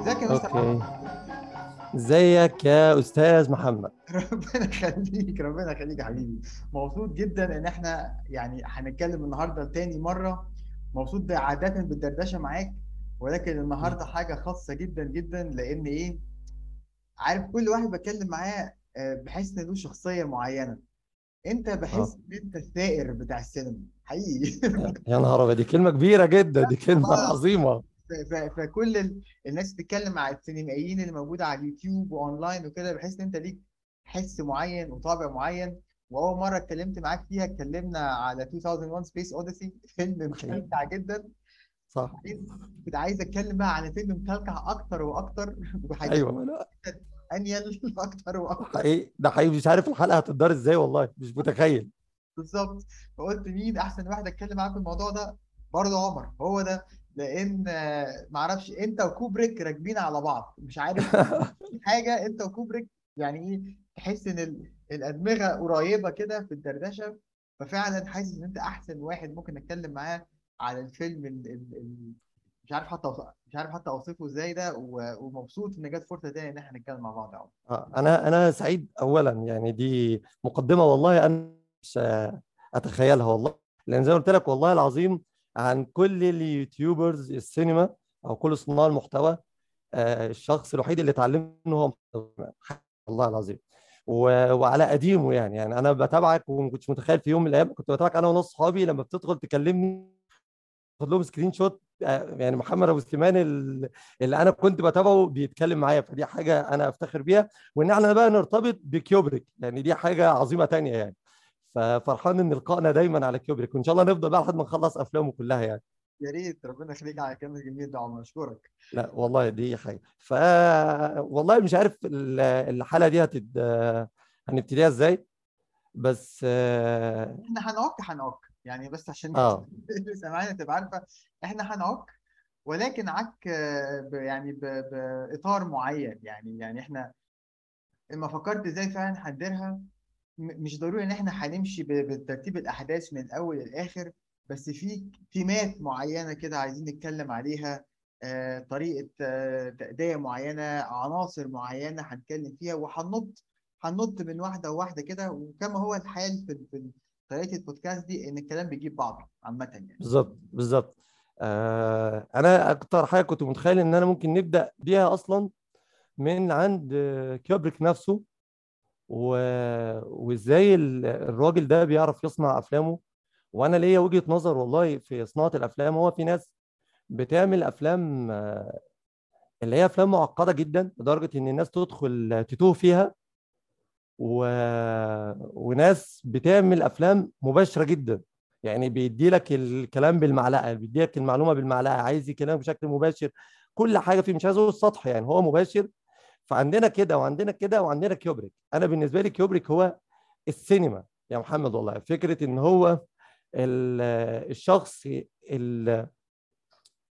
ازيك يا مستر أوكي. ازيك يا أستاذ محمد؟ ربنا يخليك ربنا يخليك يا حبيبي. مبسوط جدا إن إحنا يعني هنتكلم النهارده تاني مرة. مبسوط عادة بالدردشة معاك. ولكن النهارده حاجة خاصة جدا جدا لأن إيه؟ عارف كل واحد بتكلم معاه آه، بحس إن له شخصية معينة. أنت بحس آه. إن أنت الثائر بتاع السينما حقيقي. يا نهار أبيض دي كلمة كبيرة جدا دي كلمة والله عظيمة. ف- ف- فكل ال- الناس بتتكلم على السينمائيين اللي موجودة على اليوتيوب واونلاين وكده بحس إن أنت ليك حس معين وطابع معين. وأول مرة اتكلمت معاك فيها اتكلمنا على 2001 Space Odyssey فيلم حقيقي ممتع جدا. صح. عايز- كنت عايز أتكلم بقى عن فيلم مكلكع أكتر وأكتر وحاجات أيوه أنيل أكتر وأكتر. حقيقي ده حقيقي مش عارف الحلقة هتدار إزاي والله مش متخيل. بالظبط. فقلت مين أحسن واحد أتكلم معاه في الموضوع ده؟ برضه عمر هو ده. لأن معرفش أنت وكوبريك راكبين على بعض مش عارف حاجة أنت وكوبريك يعني إيه تحس إن ال- الأدمغة قريبة كده في الدردشة ففعلا حاسس إن أنت أحسن واحد ممكن أتكلم معاه على الفيلم ال ال ال مش عارف حتى مش عارف حتى أوصفه إزاي ده ومبسوط إن جت فرصة تاني إن إحنا نتكلم مع بعض يا آه، أنا أنا سعيد اولا يعني دي مقدمة والله أنا مش أتخيلها والله. لأن زي ما قلت لك والله العظيم عن كل ال YouTubers السينما أو كل صناع المحتوى آه، الشخص الوحيد اللي اتعلمه هو محمد. والله العظيم. وعلى قديمه يعني يعني أنا بتابعك وما كنتش متخيل في يوم من الأيام كنت بتابعك أنا وناس صحابي لما بتدخل تكلمني خد لهم screenshot آه، يعني محمد أبو سليمان ال- اللي أنا كنت بتابعه بيتكلم معايا فدي حاجة أنا أفتخر بيها. وإن إحنا بقى نرتبط بكيوبريك يعني دي حاجة عظيمة تانية يعني. ففرحان إن لقائنا دايما على كيوبريك وإن شاء الله نفضل بقى لحد ما نخلص أفلامه كلها يعني. يا ريت ربنا يخليك على الكلام الجميل ده عمر أشكرك. لا والله دي حاجة. ف والله مش عارف ال- الحلقة دي هتد... هنبتديها إزاي. بس آه إحنا هنعك هنعك. يعني بس عشان آه، اللي سامعانا تبقى عارفة إحنا هنعك ولكن عك ب- يعني ب- باطار معين. يعني يعني إحنا لما فكرت إزاي فعلا هنديرها مش ضروري إن إحنا هنمشي بترتيب الأحداث من الأول للآخر بس في تيمات معينة كده عايزين نتكلم عليها آه، طريقة آه، تأدية معينة عناصر معينة هنتكلم فيها وهننط هننط من واحدة وواحدة كده وكما هو الحال في طريقة البودكاست دي إن الكلام بيجيب بعضه عامه يعني. بالظبط بالظبط. آه أنا أكتر حاجة كنت متخيل إن أنا ممكن نبدأ بيها أصلا من عند كيوبريك نفسه و... وإزاي ال- الراجل ده بيعرف يصنع أفلامه. وأنا ليا وجهة نظر والله في صناعة الأفلام. هو في ناس بتعمل أفلام آه، اللي هي أفلام معقدة جدا لدرجة إن الناس تدخل تتوه فيها. و... وناس بتعمل أفلام مباشرة جدا. يعني بيدي لك الكلام بالمعلقة بيدي لك المعلومة بالمعلقة عايز يكلمك بشكل مباشر. كل حاجة فيه مش عايز أقول سطح يعني هو مباشر. فعندنا كده وعندنا كده وعندنا كيوبريك. أنا بالنسبة لي كيوبريك هو السينما يا محمد والله. فكرة إن هو ال- الشخص ال-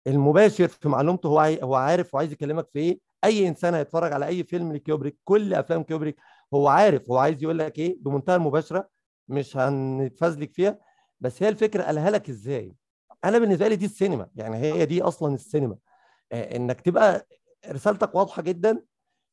المباشر في معلومته هو هو عارف وعايز يكلمك في إيه. أي إنسان هيتفرج على أي فيلم لكيوبريك كل أفلام كيوبريك هو عارف هو عايز يقول لك إيه بمنتهى المباشرة مش هنتفزلك فيها بس هي الفكرة قالها لك إزاي؟ أنا بالنسبة لي دي السينما يعني هي دي أصلا السينما. آه، إنك تبقى رسالتك واضحة جدا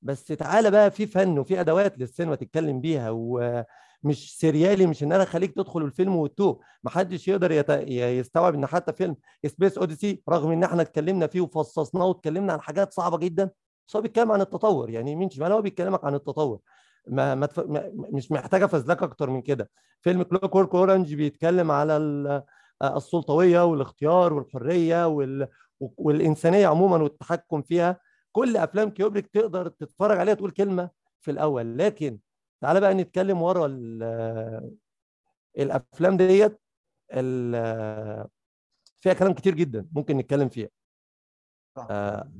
بس تعالى بقى في فن وفي أدوات للسينما تتكلم بيها ومش سريالي مش إن أنا خليك تدخل الفيلم وتوه محدش يقدر يت... يستوعب إن حتى فيلم Space Odyssey رغم إن إحنا اتكلمنا فيه وفصصناه واتكلمنا عن حاجات صعبة جدا بس هو بيتكلم عن التطور. يعني مين شمال هو بيكلمك عن التطور. ما, ما, مش محتاجة فزلكه أكتر من كده. فيلم Clockwork Orange بيتكلم على ال... السلطوية والاختيار والحرية وال... والإنسانية عموما والتحكم فيها. كل أفلام كيوبريك تقدر تتفرج عليها تقول كلمة في الأول. لكن تعالى بقى نتكلم ورا ال- الأفلام ديت. فيها كلام كتير جدا ممكن نتكلم فيها. آه،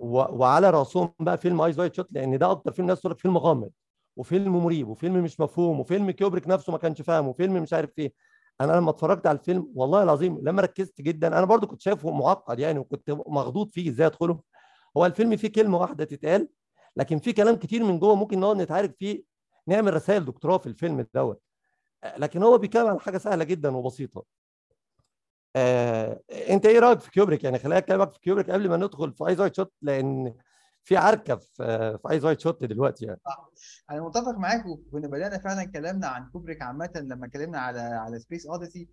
وعلى راسهم بقى فيلم Eyes Wide Shut لأن ده أكتر فيلم الناس تقول لك فيلم غامض وفيلم مريب وفيلم مش مفهوم وفيلم كيوبريك نفسه ما كانش فاهمه وفيلم مش عارف إيه. أنا لما اتفرجت على الفيلم والله العظيم لما ركزت جدا أنا برضو كنت شايفه معقد يعني وكنت مخضوض فيه إزاي أدخله. هو الفيلم فيه كلمة واحدة تتقال لكن في كلام كتير من جوه ممكن نقعد نتعارك فيه نعمل رسائل دكتوراه في الفيلم دوت. لكن هو بيتكلم عن حاجة سهلة جدا وبسيطة. آه، انت إيه رأيك في كيوبريك؟ يعني خليني اكلمك في كيوبريك قبل ما ندخل في Eyes Wide Shut لأن في عركة في في Eyes Wide Shut دلوقتي يعني. أنا متفق معاك وكنا بدأنا فعلا كلامنا عن كوبريك عامة لما اتكلمنا على على Space Odyssey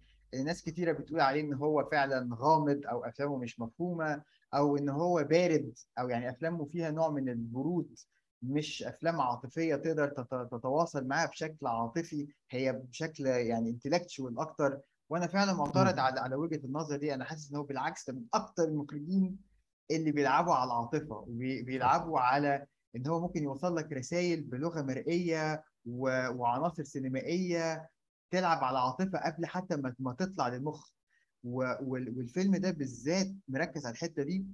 ناس كتيرة بتقول عليه إن هو فعلا غامض أو أفلامه مش مفهومة أو إن هو بارد أو يعني أفلامه فيها نوع من البرود مش أفلام عاطفية تقدر تت- تتواصل معاها بشكل عاطفي هي بشكل يعني انتلكتشوال أكتر. وأنا فعلا معترض. على على وجهة النظر دي. أنا حاسس إن هو بالعكس ده من أكتر المخرجين اللي بيلعبوا على العاطفة وبيلعبوا على إن هو ممكن يوصل لك رسائل بلغة مرئية و- وعناصر سينمائية تلعب على العاطفة قبل حتى ما ما تطلع للمخ. و- وال- والفيلم ده بالذات مركز على الحتة دي.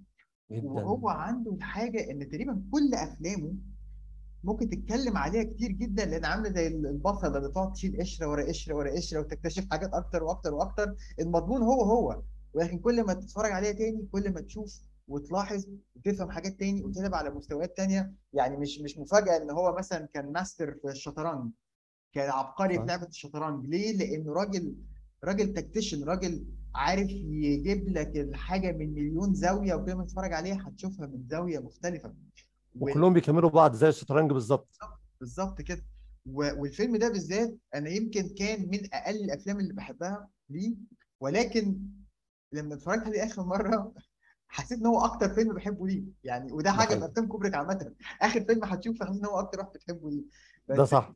وهو جدا عنده حاجة إن تقريبا كل أفلامه ممكن تتكلم عليها كتير جدا لأن عاملة زي البصله اللي تقعد تشيل قشرة ورا قشرة ورا قشرة وتكتشف حاجات أكتر وأكتر وأكتر المضمون هو هو. ولكن كل ما تتفرج عليها تاني كل ما تشوف وتلاحظ وتفهم حاجات تاني وتلعب على مستويات تانية يعني مش مش مفاجأة إن هو مثلا كان ماستر في الشطرنج كان عبقري في صح. لعبة الشطرنج. ليه؟ لأنه راجل راجل tactician راجل عارف يجيب لك الحاجة من مليون زاوية وكل ما تتفرج عليها هتشوفها من زاوية مختلفة. و- وكلهم بيكملوا بعض زي الشطرنج بالظبط. بالظبط كده. والفيلم ده بالذات أنا يمكن كان من أقل الأفلام اللي بحبها ليه ولكن لما اتفرجت عليه آخر مرة حسيت إن هو أكتر فيلم بحبه ليه. يعني وده ده حاجة في أفلام كوبريك عامة. آخر فيلم هتشوفه حاسس إن هو أكتر واحد بتحبه ليه. ده صح.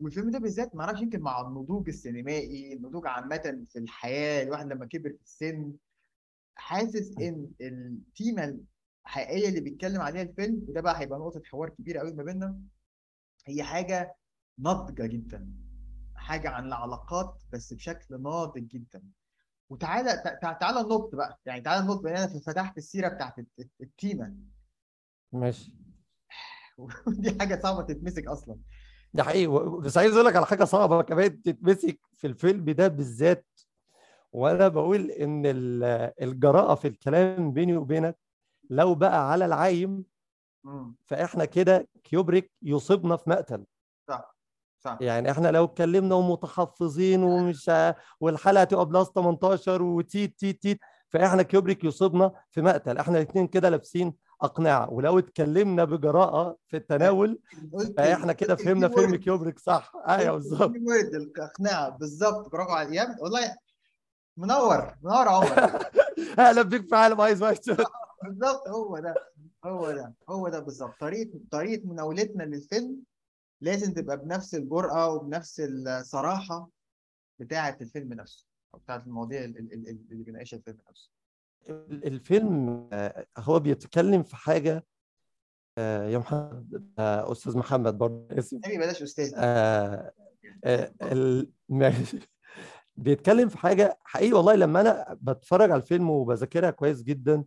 والفيلم ده بالذات معرفش يمكن مع النضوج السينمائي النضوج عامة في الحياة الواحد لما كبر في السن حاسس إن التيمه الحقيقيه اللي بيتكلم عليها الفيلم وده بقى هيبقى نقطة حوار كبيرة قوي ما بيننا هي حاجة ناضجة جدا حاجة عن العلاقات بس بشكل ناضج جدا. وتعالى تع- تع- تعالى ننط بقى يعني تعالى ننط بقى أنا فتحت السيرة بتاعت الت- الت- التيمة. ماشي. ودي حاجة صعبة تتمسك أصلا. ده حقيقي بس عايز أقول لك على حاجة صعبة كمان تتمسك في الفيلم ده بالذات. وأنا بقول إن ال- الجراءة في الكلام بيني وبينك لو بقى على العايم فإحنا كده كيوبريك يصيبنا في مقتل. صح صح. يعني إحنا لو اتكلمنا ومتحفظين ومش والحلقة تبقى plus 18 وتيت تيت تيت فإحنا كيوبريك يصيبنا في مقتل. إحنا الاثنين كده لابسين أقنعة. ولو اتكلمنا بجراءة في التناول فإحنا كده فهمنا فيلم كيوبريك صح. أيوه بالظبط. الأقنعة بالظبط. برافو عليك والله منور منور عمر. أهلا بيك في عالم Eyes Wide. بالظبط هو ده هو ده هو ده بالظبط طريقة طريقة مناولتنا للفيلم لازم تبقى بنفس الجرأة وبنفس الصراحة بتاعة الفيلم نفسه أو بتاعة المواضيع ال- ال- ال- اللي بيناقشها الفيلم نفسه. الفيلم آه، هو بيتكلم في حاجة آه، يا محمد أستاذ محمد برضه نبي بلاش أستاذ. دي آه، آه، ال-. بيتكلم في حاجة حقيقي والله لما أنا بتفرج على الفيلم وبذاكرها كويس جدا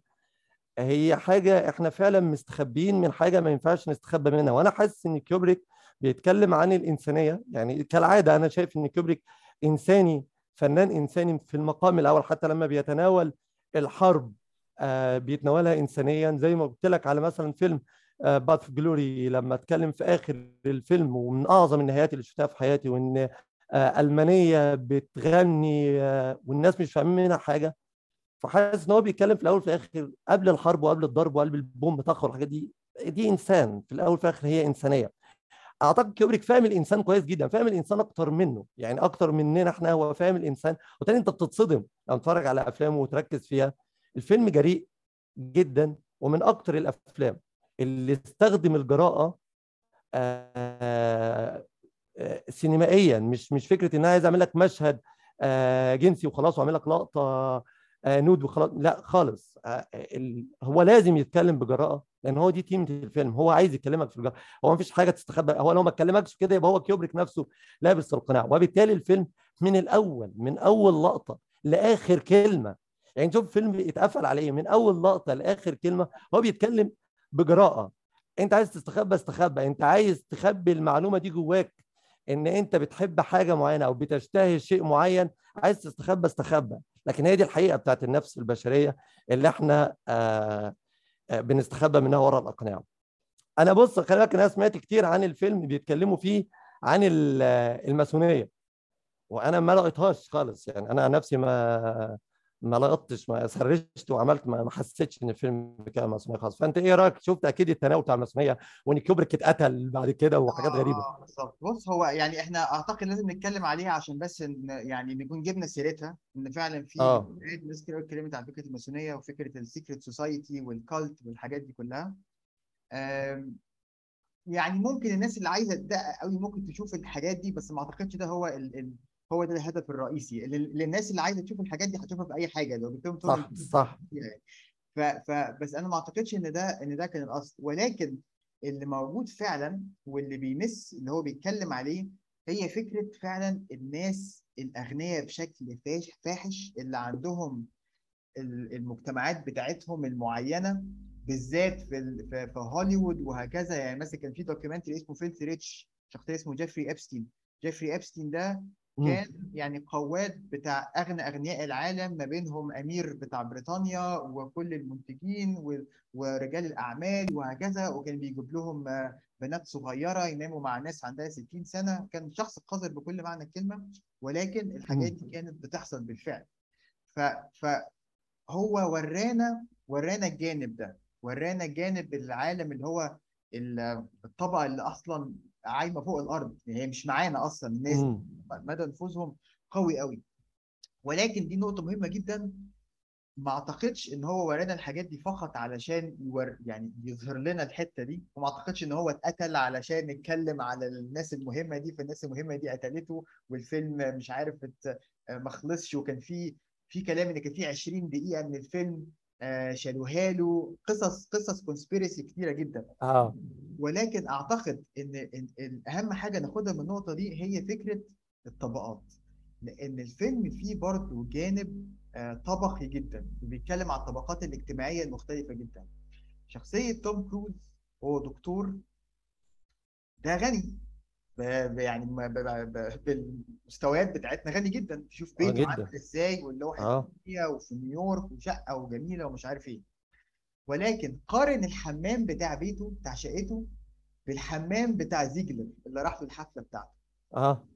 هي حاجة إحنا فعلا مستخبيين من حاجة ما ينفعش نستخبى منها. وأنا حاسس إن كيوبريك بيتكلم عن الإنسانية. يعني كالعادة أنا شايف إن كيوبريك إنساني فنان إنساني في المقام الأول حتى لما بيتناول الحرب آه بيتناولها انسانيا. زي ما قلت لك على مثلا فيلم Paths of Glory لما أتكلم في آخر الفيلم ومن أعظم النهايات اللي شفتها في حياتي وإن آه ألمانية بتغني آه والناس مش فاهمين منها حاجة. فحاسس إن هو بيتكلم في الأول وفي الآخر قبل الحرب وقبل الضرب وقبل ال boom بتاعه والحاجات دي دي إنسان. في الأول وفي الآخر هي إنسانية. أعتقد كيوبريك فاهم الإنسان كويس جدا فاهم الإنسان أكتر منه. يعني أكتر مننا إحنا هو فاهم الإنسان. وتاني أنت بتتصدم لما تتفرج على أفلامه وتركز فيها. الفيلم جريء جدا ومن أكتر الأفلام اللي استخدم الجراءة آه، آه، سينمائيا. مش مش فكرة إن أنا عايز أعمل لك مشهد آه، جنسي وخلاص وأعمل لك لقطة nude وخلاص. لا خالص. آه، ال- هو لازم يتكلم بجراءة لأن هو دي تيمه الفيلم. هو عايز يكلمك في الجراءة. هو ما فيش حاجة تستخبى. هو لو ما اتكلمكش كده يبقى هو كيوبريك نفسه لابس القناع. وبالتالي الفيلم من الأول من أول لقطة لآخر كلمة. يعني شوف فيلم اتقفل على إيه؟ من أول لقطة لآخر كلمة هو بيتكلم بجراءة. أنت عايز تستخبى استخبى. أنت عايز تخبي المعلومة دي جواك إن أنت بتحب حاجة معينة أو بتشتهي شيء معين عايز تستخبى استخبى. لكن هي دي الحقيقة بتاعت النفس البشرية اللي إحنا آه آه بنستخبى منها وراء الأقنعة أنا بص خلي بالك أنا سمعت كتير عن الفيلم بيتكلموا فيه عن ال- الماسونية. وأنا ما لقيتهاش خالص يعني. أنا نفسي ما ما لقطتش ما search ت وعملت ما حسيتش إن الفيلم كان ماسونيه خالص. فأنت إيه رأيك؟ شفت أكيد التناول بتاع الماسونيه وإن كيوبريك اتقتل بعد كده وحاجات غريبة. آه بالظبط. بص هو يعني إحنا أعتقد لازم نتكلم عليها عشان بس إن يعني نكون جبنا سيرتها إن فعلا في عدة ناس كتير اتكلمت عن فكرة الماسونيه وفكرة ال secret society وال cult والحاجات دي كلها. يعني ممكن الناس اللي عايزة تدقق قوي ممكن تشوف الحاجات دي بس ما أعتقدش ده هو ال ال هو ده الهدف الرئيسي. اللي اللي الناس اللي عايزة تشوف الحاجات دي هتشوفها في أي حاجة. لو طول صح صح. يعني. ف ف بس أنا ما أعتقدش إن ده إن ده كان الأصل. ولكن اللي موجود فعلا واللي بيمس اللي هو بيتكلم عليه هي فكرة فعلا الناس الأغنياء بشكل فاحش اللي عندهم ال- المجتمعات بتاعتهم المعينة بالذات في في هوليوود وهكذا. يعني مثلا كان في documentary اسمه Filthy Rich شخصية اسمه جيفري ابستين جيفري ابستين ده. كان يعني قواد بتاع أغنى أغنياء العالم ما بينهم أمير بتاع بريطانيا وكل المنتجين ورجال الأعمال وهكذا وكان بيجيب لهم آه، بنات صغيرة يناموا مع ناس عندها 60 سنة. كان شخص قذر بكل معنى الكلمة ولكن الحاجات. دي كانت بتحصل بالفعل. ف فهو ورانا ورانا الجانب ده. ورانا الجانب العالم اللي هو ال- الطبقة اللي أصلا عايمة فوق الأرض. يعني هي مش معانا أصلا الناس. مم. مدى نفوذهم قوي قوي. ولكن دي نقطة مهمة جدا. ما أعتقدش إن هو ورانا الحاجات دي فقط علشان يور يعني يظهر لنا الحتة دي. وما أعتقدش إن هو اتقتل علشان نتكلم على الناس المهمة دي. فالناس المهمة دي قتلته والفيلم مش عارف ما خلصش وكان في في كلام إن كان في 20 دقيقة من الفيلم شالوها له. قصص قصص كونسبيرسي كتيرة جدا. آه. ولكن أعتقد إن أهم حاجة ناخدها من النقطة دي هي فكرة الطبقات. لأن الفيلم فيه برضه جانب آه، طبقي جدا وبيتكلم عن الطبقات الاجتماعية المختلفة جدا. شخصية توم كروز هو دكتور ده غني. يعني بالمستويات بتاعتنا غني جدا. تشوف آه بيته جدا. عامل إزاي واللوحه آه. وفي نيويورك وشقة وجميلة ومش عارف إيه. ولكن قارن الحمام بتاع بيته بتاع شقته بالحمام بتاع زيجلر اللي راح له الحفلة بتاعته. آه.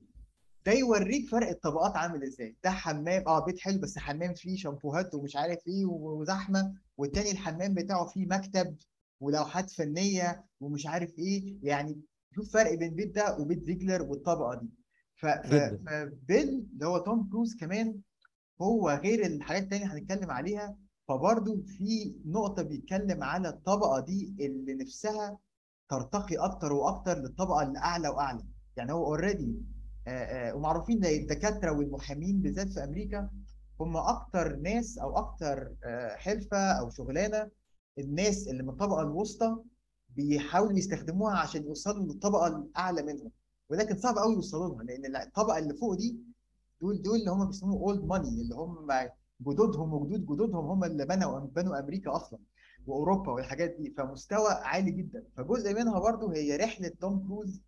ده يوريك فرق الطبقات عامل إزاي. ده حمام آه بيت حلو بس حمام فيه شامبوهات ومش عارف إيه وزحمة. والتاني الحمام بتاعه فيه مكتب ولوحات فنية ومش عارف إيه. يعني شوف فرق بين بيت ده وبيت زيجلر والطبقة دي. ف فبيل اللي هو توم كروز كمان هو غير الحاجات التانية هنتكلم عليها فبرضه في نقطة بيتكلم على الطبقة دي اللي نفسها ترتقي أكتر وأكتر للطبقة اللي أعلى وأعلى. يعني هو already ومعروفين زي الدكاترة والمحامين بالذات في أمريكا هم أكتر ناس أو أكتر آه، حرفة أو شغلانة الناس اللي من الطبقة الوسطى بيحاولوا يستخدموها عشان يوصلوا للطبقة الأعلى منهم. ولكن صعب قوي يوصلوا لها لأن الطبقة اللي فوق دي دول دول اللي هم بيسموهم اولد ماني اللي هم جدودهم وجدود جدودهم هم اللي بنوا بنوا أمريكا أصلا وأوروبا والحاجات دي. فمستوى عالي جدا. فجزء منها برضو هي رحلة توم كروز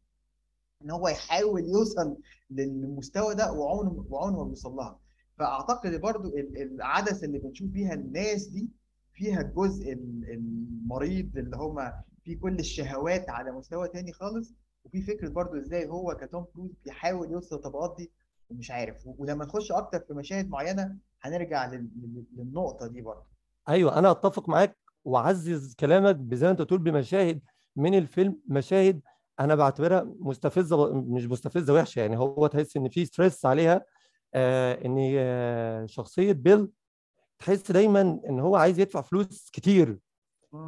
إن هو يحاول يوصل للمستوى ده وعمره وعمره ما بيوصل لها. فأعتقد برضو ال- العدسة اللي بنشوف بيها الناس دي فيها الجزء ال- المريض اللي هم في كل الشهوات على مستوى تاني خالص وفي فكرة برضو إزاي هو كتوم كروز بيحاول يوصل للطبقات دي ومش عارف. ولما نخش أكتر في مشاهد معينة هنرجع لل- لل- للنقطة دي برضو. أيوه أنا أتفق معاك وأعزز كلامك زي ما أنت تقول بمشاهد من الفيلم. مشاهد أنا بعتبرها مستفزة مش مستفزة وحشة يعني. هو تحس إن في ستريس عليها آه إن آه شخصية بيل تحس دايما إن هو عايز يدفع فلوس كتير.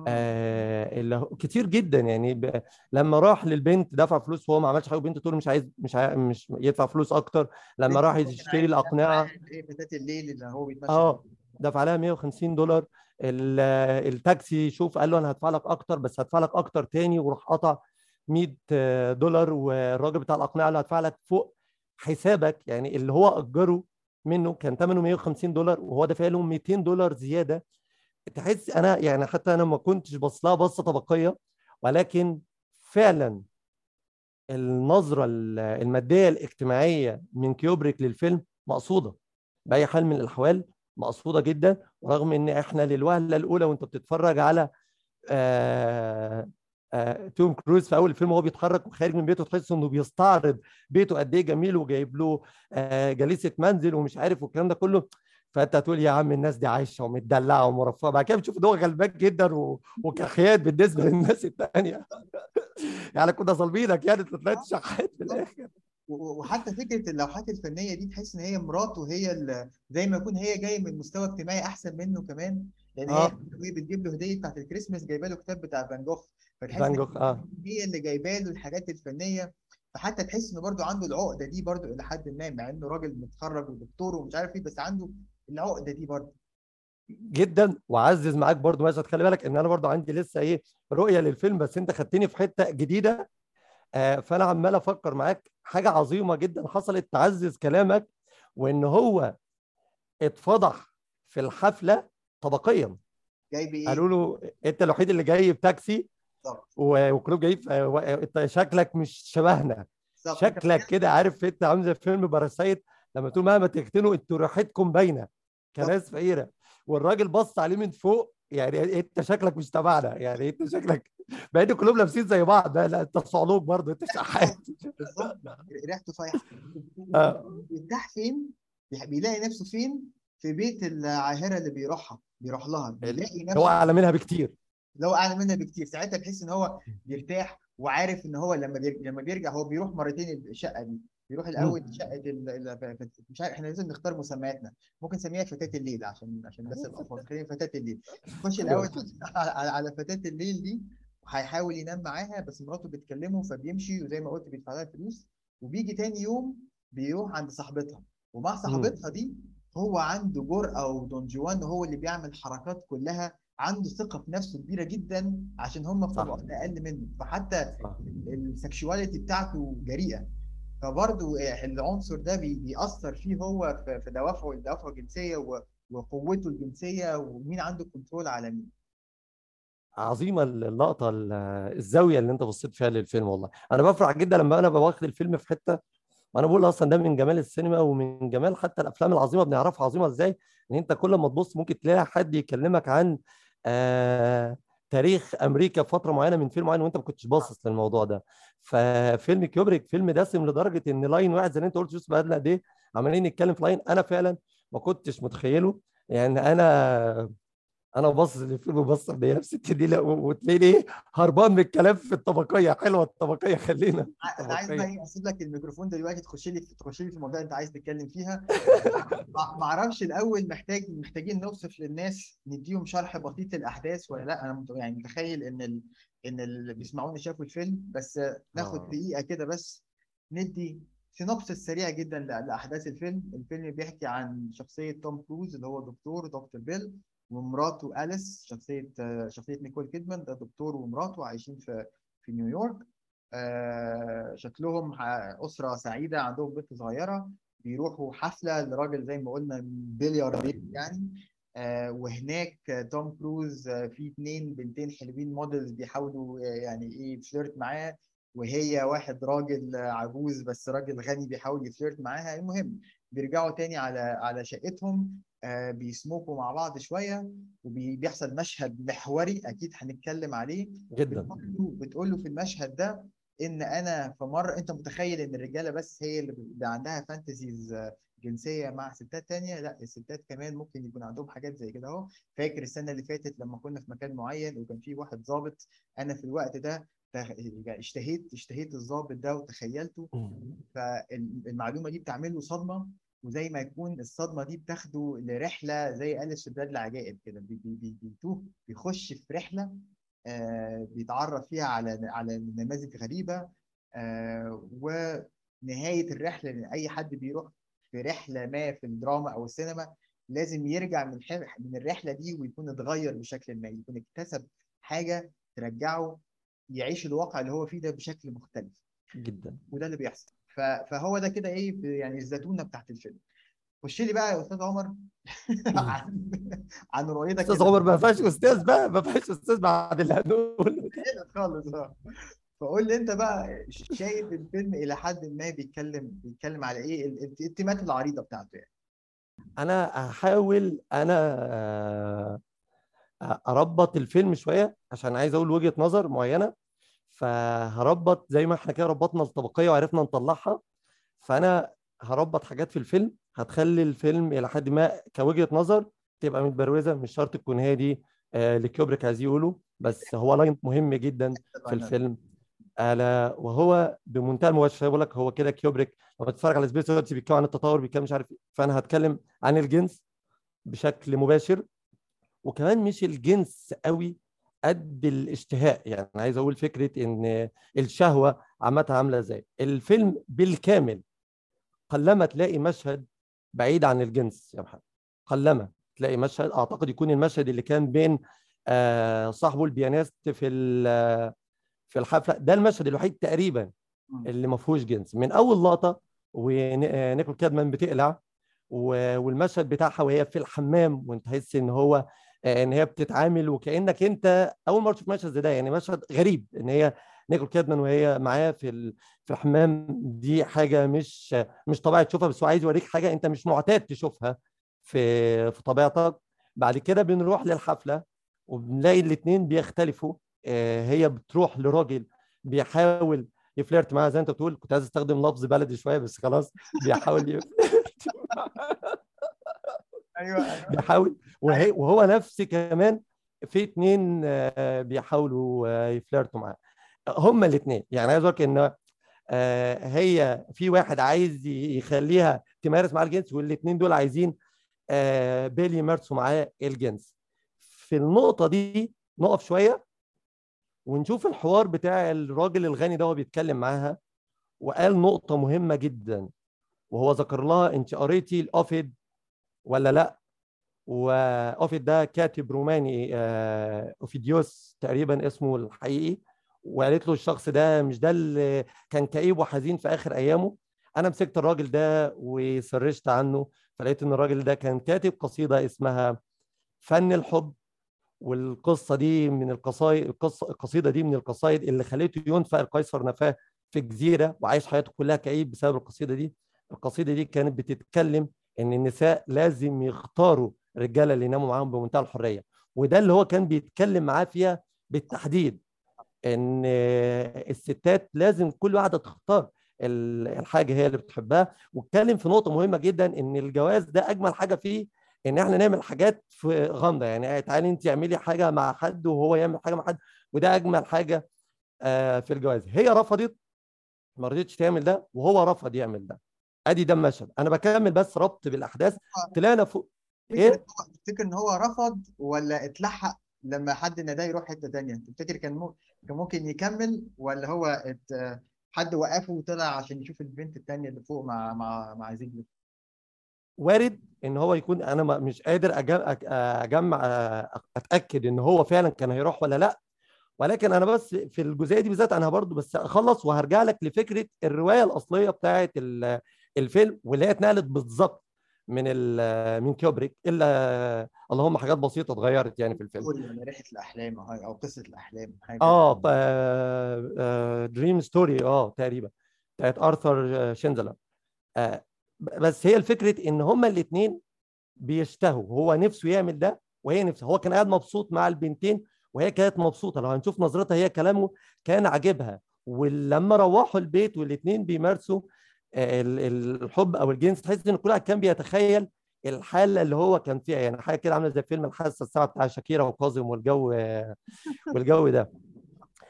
آه اللي هو كتير جدا يعني ب... لما راح للبنت دفع فلوس وهو ما عملش حاجة وبنت تقول مش عايز مش عايز مش يدفع فلوس أكتر لما راح يشتري الأقنعة إيه فتاة الليل اللي هو بيتمشى آه. دفع لها 150 دولار. ال- التاكسي شوف قال له أنا هدفع لك أكتر بس هدفع لك أكتر تاني وراح قطع 100 دولار والراجل بتاع الأقنعة قال له هدفع لك فوق حسابك. يعني اللي هو أجره منه كان ثمنه 150 دولار وهو دافع له 200 دولار زيادة. تحس أنا يعني حتى أنا ما كنتش بص لها بصة طبقية ولكن فعلا النظرة ال- المادية الاجتماعية من كيوبريك للفيلم مقصودة. بأي حال من الأحوال مقصودة جدا رغم إن إحنا للوهلة الأولى وأنت بتتفرج على توم كروز في أول الفيلم وهو بيتحرك وخارج من بيته تحس إنه بيستعرض بيته قد إيه جميل وجايب له جليسة منزل ومش عارف والكلام ده كله. فأنت تقول يا عم الناس دي عايشة ومتدلعة ومرفهة. بعد كده بتشوف إن هو غلبان جدا و... وكخيات بالنسبة للناس الثانية يعني كنا ظالمينك يعني أنت طلعت شحات في الآخر. وحتى فكرة اللوحات الفنية دي تحس إن هي مراته هي ال- زي ما يكون هي جاية من مستوى اجتماعي أحسن منه كمان. لأن هي آه. وهي بتجيب له هدية بتاعت الكريسماس جايبة له كتاب بتاع فان جوخ. فتحس فان إن جوخ آه. هي اللي جايبة له الحاجات الفنية. فحتى تحس إنه برضو عنده العقدة دي برضو إلى حد ما مع إنه راجل متخرج ودكتور ومش عارف إيه بس عنده العقدة دي برضو جدا وعزز معاك برضو مشهد خلي بالك إن أنا برضو عندي لسه إيه رؤية للفيلم بس أنت خدتني في حتة جديدة. آه، فأنا عمال أفكر معاك. حاجة عظيمة جدا. حصلت تعزز كلامك وإن هو اتفضح في الحفلة طبقيا. جايب إيه قالوا له أنت الوحيد اللي جاي بتاكسي. بالظبط و- وكلهم جايين ف- و- أنت شكلك مش شبهنا. شكلك كده عارف أنت عامل زي فيلم Parasite. لما تقول مهما تغتنوا أنتوا ريحتكم باينة. كناس فقيرة. والراجل بص عليه من فوق يعني انت شكلك مش تبعنا يعني انت شكلك مع ان كلهم لابسين زي بعض. لا, انت صعلوك برضه انت شحات. بالظبط. ريحته فايحة. آه. بيرتاح فين؟ بيلاقي نفسه فين؟ في بيت العاهرة اللي بيروحها بيروح لها. بيلاقي هو نفسه أعلى منها بكتير. لو أعلى منها بكتير. ساعتها بيحس إن هو بيرتاح وعارف إن هو لما بيرجع لما بيرجع هو بيروح مرتين الشقة دي. بيروح الأول. ال... مش عارف إحنا لازم نختار مسمياتنا. ممكن نسميها فتاة الليل عشان عشان بس الالفاظ خلينا فتاة. الليل. يخش الأول على على فتاة الليل دي هيحاول ينام معاها بس مراته بتكلمه فبيمشي وزي ما قلت بيدفع لها فلوس وبيجي تاني يوم بيروح عند صاحبتها. ومع صاحبتها دي هو عنده جرأة ودون جوان هو اللي بيعمل حركات كلها. عنده ثقة في نفسه كبيرة جدا عشان هم في. طبقات أقل منه. فحتى. ال sexuality بتاعته جريئة. فبرضه العنصر ده بي- بيأثر فيه هو في دوافعه الدوافع الجنسية و- وقوته الجنسية ومين عنده control على مين. عظيمة اللقطة ال- الزاوية اللي انت بصيت فيها للفيلم والله. أنا بفرح جدا لما أنا بواخد الفيلم في حتة وأنا بقول أصلا ده من جمال السينما ومن جمال حتى الأفلام العظيمة بنعرفها عظيمة إزاي؟ إن أنت كل ما تبص ممكن تلاقي حد يكلمك عن آه تاريخ أمريكا في فترة معينة من فيلم معين وأنت ما كنتش باصص للموضوع ده. ففيلم كيوبريك فيلم دسم لدرجة إن line واحد زي ما أنت قلت شوف بقى قد إيه عمالين نتكلم في line أنا فعلا ما كنتش متخيله. يعني أنا أنا باصص للفيلم وبص لنفسي لا وتلاقيني إيه هربان من الكلام في الطبقية حلوة الطبقية خلينا أنا عايز بقى اسيب لك الميكروفون دلوقتي تخش لي تخش لي في الموضوع اللي انت عايز تتكلم فيها. ما أعرفش الأول محتاج محتاجين نوصف للناس نديهم شرح بسيط للأحداث ولا لأ؟ أنا يعني متخيل إن ال... إن اللي بيسمعوني شافوا الفيلم بس ناخد آه. دقيقة كده بس ندي synopsis سريع جدا لأحداث الفيلم. الفيلم بيحكي عن شخصية توم كروز اللي هو دكتور دكتور بيل. ومراته أليس شخصية شخصية نيكول كيدمان ده دكتور ومراته عايشين في في نيويورك. آه، شكلهم أسرة سعيدة عندهم بنت صغيرة بيروحوا حفلة لراجل زي ما قلنا بلياردير يعني. آه، وهناك توم كروز آه، في اتنين بنتين حلوين models بيحاولوا يعني إيه flirt معاه. وهي واحد راجل عجوز بس راجل غني بيحاول يفليرت معاها. المهم بيرجعوا تاني على على شقتهم. بيسموكوا مع بعض شوية وبيحصل مشهد محوري أكيد هنتكلم عليه. جدا. بتقول له في المشهد ده إن أنا في مرة أنت متخيل إن الرجالة بس هي اللي بيبقى عندها فانتزيز جنسية مع ستات تانية؟ لأ الستات كمان ممكن يكون عندهم حاجات زي كده أهو. فاكر السنة اللي فاتت لما كنا في مكان معين وكان في واحد ضابط أنا في الوقت ده تخ- اشتهيت اشتهيت الضابط ده وتخيلته. فالمعلومة دي بتعمل له صدمة. وزي ما يكون الصدمة دي بتاخده لرحلة زي في بلاد العجائب كده. بي- بي- بي- بيتوه بيخش في رحلة آه، بيتعرف فيها على على نماذج غريبة آه، ونهاية الرحلة لأن أي حد بيروح في رحلة ما في الدراما أو السينما لازم يرجع من من الرحلة دي ويكون اتغير بشكل ما يكون اكتسب حاجة ترجعه يعيش الواقع اللي هو فيه ده بشكل مختلف. جدا. وده اللي بيحصل. فهو ده كده إيه يعني الزتونة بتاعت الفيلم. خش لي بقى يا أستاذ عمر. عن عن رؤيتك أستاذ عمر ما فيهاش أستاذ بقى ما فيهاش أستاذ بعد اللي هنقوله خالص آه. فقول لي أنت بقى شايف الفيلم إلى حد ما بيتكلم بيتكلم على إيه؟ ال- ال- التيمات العريضة بتاعته يعني. أنا هحاول أنا آه، أربط الفيلم شوية عشان عايز أقول وجهة نظر معينة. فهربط زي ما إحنا كده ربطنا الطبقية وعرفنا نطلعها فأنا هربط حاجات في الفيلم هتخلي الفيلم إلى حد ما كوجهة نظر تبقى متبروزة مش شرط تكون هي دي آه اللي كيوبريك عايز يقوله بس هو line مهم جدا في الفيلم. ألا وهو بمنتهى المباشره بقول لك هو كده كيوبريك لما تتفرج على Space Odyssey بيتكلم عن التطور بيتكلم مش عارف إيه فأنا هتكلم عن الجنس بشكل مباشر. وكمان مش الجنس قوي قد الاشتهاء. يعني عايز أقول فكرة إن الشهوة عامة عاملة إزاي. الفيلم بالكامل قلما تلاقي مشهد بعيد عن الجنس يا محمد. قلما تلاقي مشهد أعتقد يكون المشهد اللي كان بين آه صاحبه البيانيست في في الحفلة ده المشهد الوحيد تقريبا اللي ما فيهوش جنس. من أول لقطة ونيكول كادمان بتقلع والمشهد بتاعها وهي في الحمام وأنت تحس إن هو إن هي بتتعامل وكأنك أنت أول مرة تشوف مشهد زي ده يعني مشهد غريب إن هي نيكول كادمان وهي معاه في في الحمام دي حاجة مش مش طبيعي تشوفها بس هو عايز يوريك حاجة أنت مش معتاد تشوفها في في طبيعتك. بعد كده بنروح للحفلة وبنلاقي الاثنين بيختلفوا هي بتروح لراجل بيحاول يفلرت معاها زي أنت بتقول كنت عايز أستخدم لفظ بلدي شوية بس خلاص بيحاول يفلرت أيوه بيحاول وهي وهو نفس كمان في اثنين بيحاولوا يفلرتوا معاه. هما الاثنين يعني عايز أقول لك إن هي في واحد عايز يخليها تمارس معاه الجنس والاثنين دول عايزين بيل يمارسوا معاه الجنس. في النقطة دي نقف شوية ونشوف الحوار بتاع الراجل الغني ده وهو بيتكلم معاها وقال نقطة مهمة جدا وهو ذكر لها انت قريتي الاوفيد ولا لا؟ وأوفيد ده كاتب روماني أوفيديوس تقريبا اسمه الحقيقي وقالت له الشخص ده مش ده اللي كان كئيب وحزين في آخر أيامه؟ أنا مسكت الراجل ده وسرشت عنه فلقيت إن الراجل ده كان كاتب قصيدة اسمها فن الحب والقصة دي من القصايد القصة القصيدة دي من القصايد اللي خليته ينفى القيصر نفاه في جزيرة وعايش حياته كلها كئيب بسبب القصيدة دي. القصيدة دي كانت بتتكلم إن النساء لازم يختاروا الرجاله اللي يناموا معاهم بمنتهى الحرية. وده اللي هو كان بيتكلم معاه فيها بالتحديد إن الستات لازم كل واحدة تختار الحاجة هي اللي بتحبها. واتكلم في نقطة مهمة جدا إن الجواز ده أجمل حاجة فيه إن إحنا نعمل حاجات في غامضة. يعني تعالي انت اعملي حاجة مع حد وهو يعمل حاجة مع حد وده أجمل حاجة في الجواز. هي رفضت ما رضتش تعمل ده وهو رفض يعمل ده. ادي ده المشهد أنا بكمل بس ربط بالاحداث. طلعنا فوق. إيه؟ تفتكر إن هو رفض ولا اتلحق لما حد ناداه يروح حتة ثانية تفتكر كان مو... كان ممكن يكمل ولا هو ات... حد وقفه وطلع عشان يشوف البنت الثانية اللي فوق مع مع مع زيجلر وارد إن هو يكون أنا مش قادر أجمع أتأكد إن هو فعلا كان هيروح ولا لأ. ولكن أنا بس في الجزئية دي بالذات أنا برضو بس أخلص وهرجع لك لفكرة الرواية الأصلية بتاعه الفيلم واللي هي اتنقلت بالظبط من من كيوبريك إلا اللهم حاجات بسيطة اتغيرت يعني في الفيلم. ريحة الأحلام أو قصة الأحلام. حاجة آه, آه Dream Story آه تقريبا. بتاعت آرثر شنيتزلر آه بس هي الفكرة إن هما الاثنين بيشتهوا. هو نفسه يعمل ده وهي نفسها هو كان قاعد مبسوط مع البنتين وهي كانت مبسوطة. لو هنشوف نظرتها هي كلامه كان عاجبها. ولما روحوا البيت والاثنين بيمارسوا الحب أو الجنس تحس إن كل واحد كان بيتخيل الحالة اللي هو كان فيها. يعني حاجة كده عاملة زي فيلم الحاسة السابعة بتاع شاكيرا وكاظم والجو والجو ده.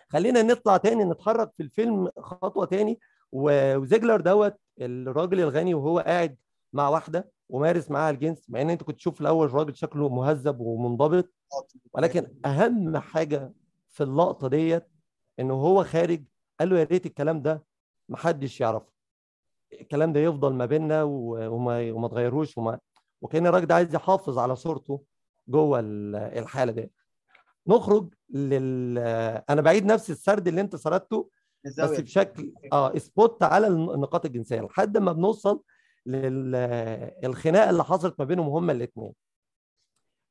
خلينا نطلع تاني نتحرك في الفيلم خطوة تاني. وزيجلر دوت الراجل الغني وهو قاعد مع واحدة ومارس معاها الجنس مع إن أنت كنت تشوف الأول الراجل شكله مهذب ومنضبط. ولكن أهم حاجة في اللقطة ديت انه هو خارج قال له يا ريت الكلام ده محدش يعرفه. الكلام ده يفضل ما بيننا وما وما تغيروش وما وكأن الراجل ده عايز يحافظ على صورته جوه الحالة دي نخرج لل أنا بعيد نفس السرد اللي أنت سردته بس بشكل آه سبوت على النقاط الجنسية لحد ما بنوصل للخناقه اللي حصلت ما بينهم هما الاثنين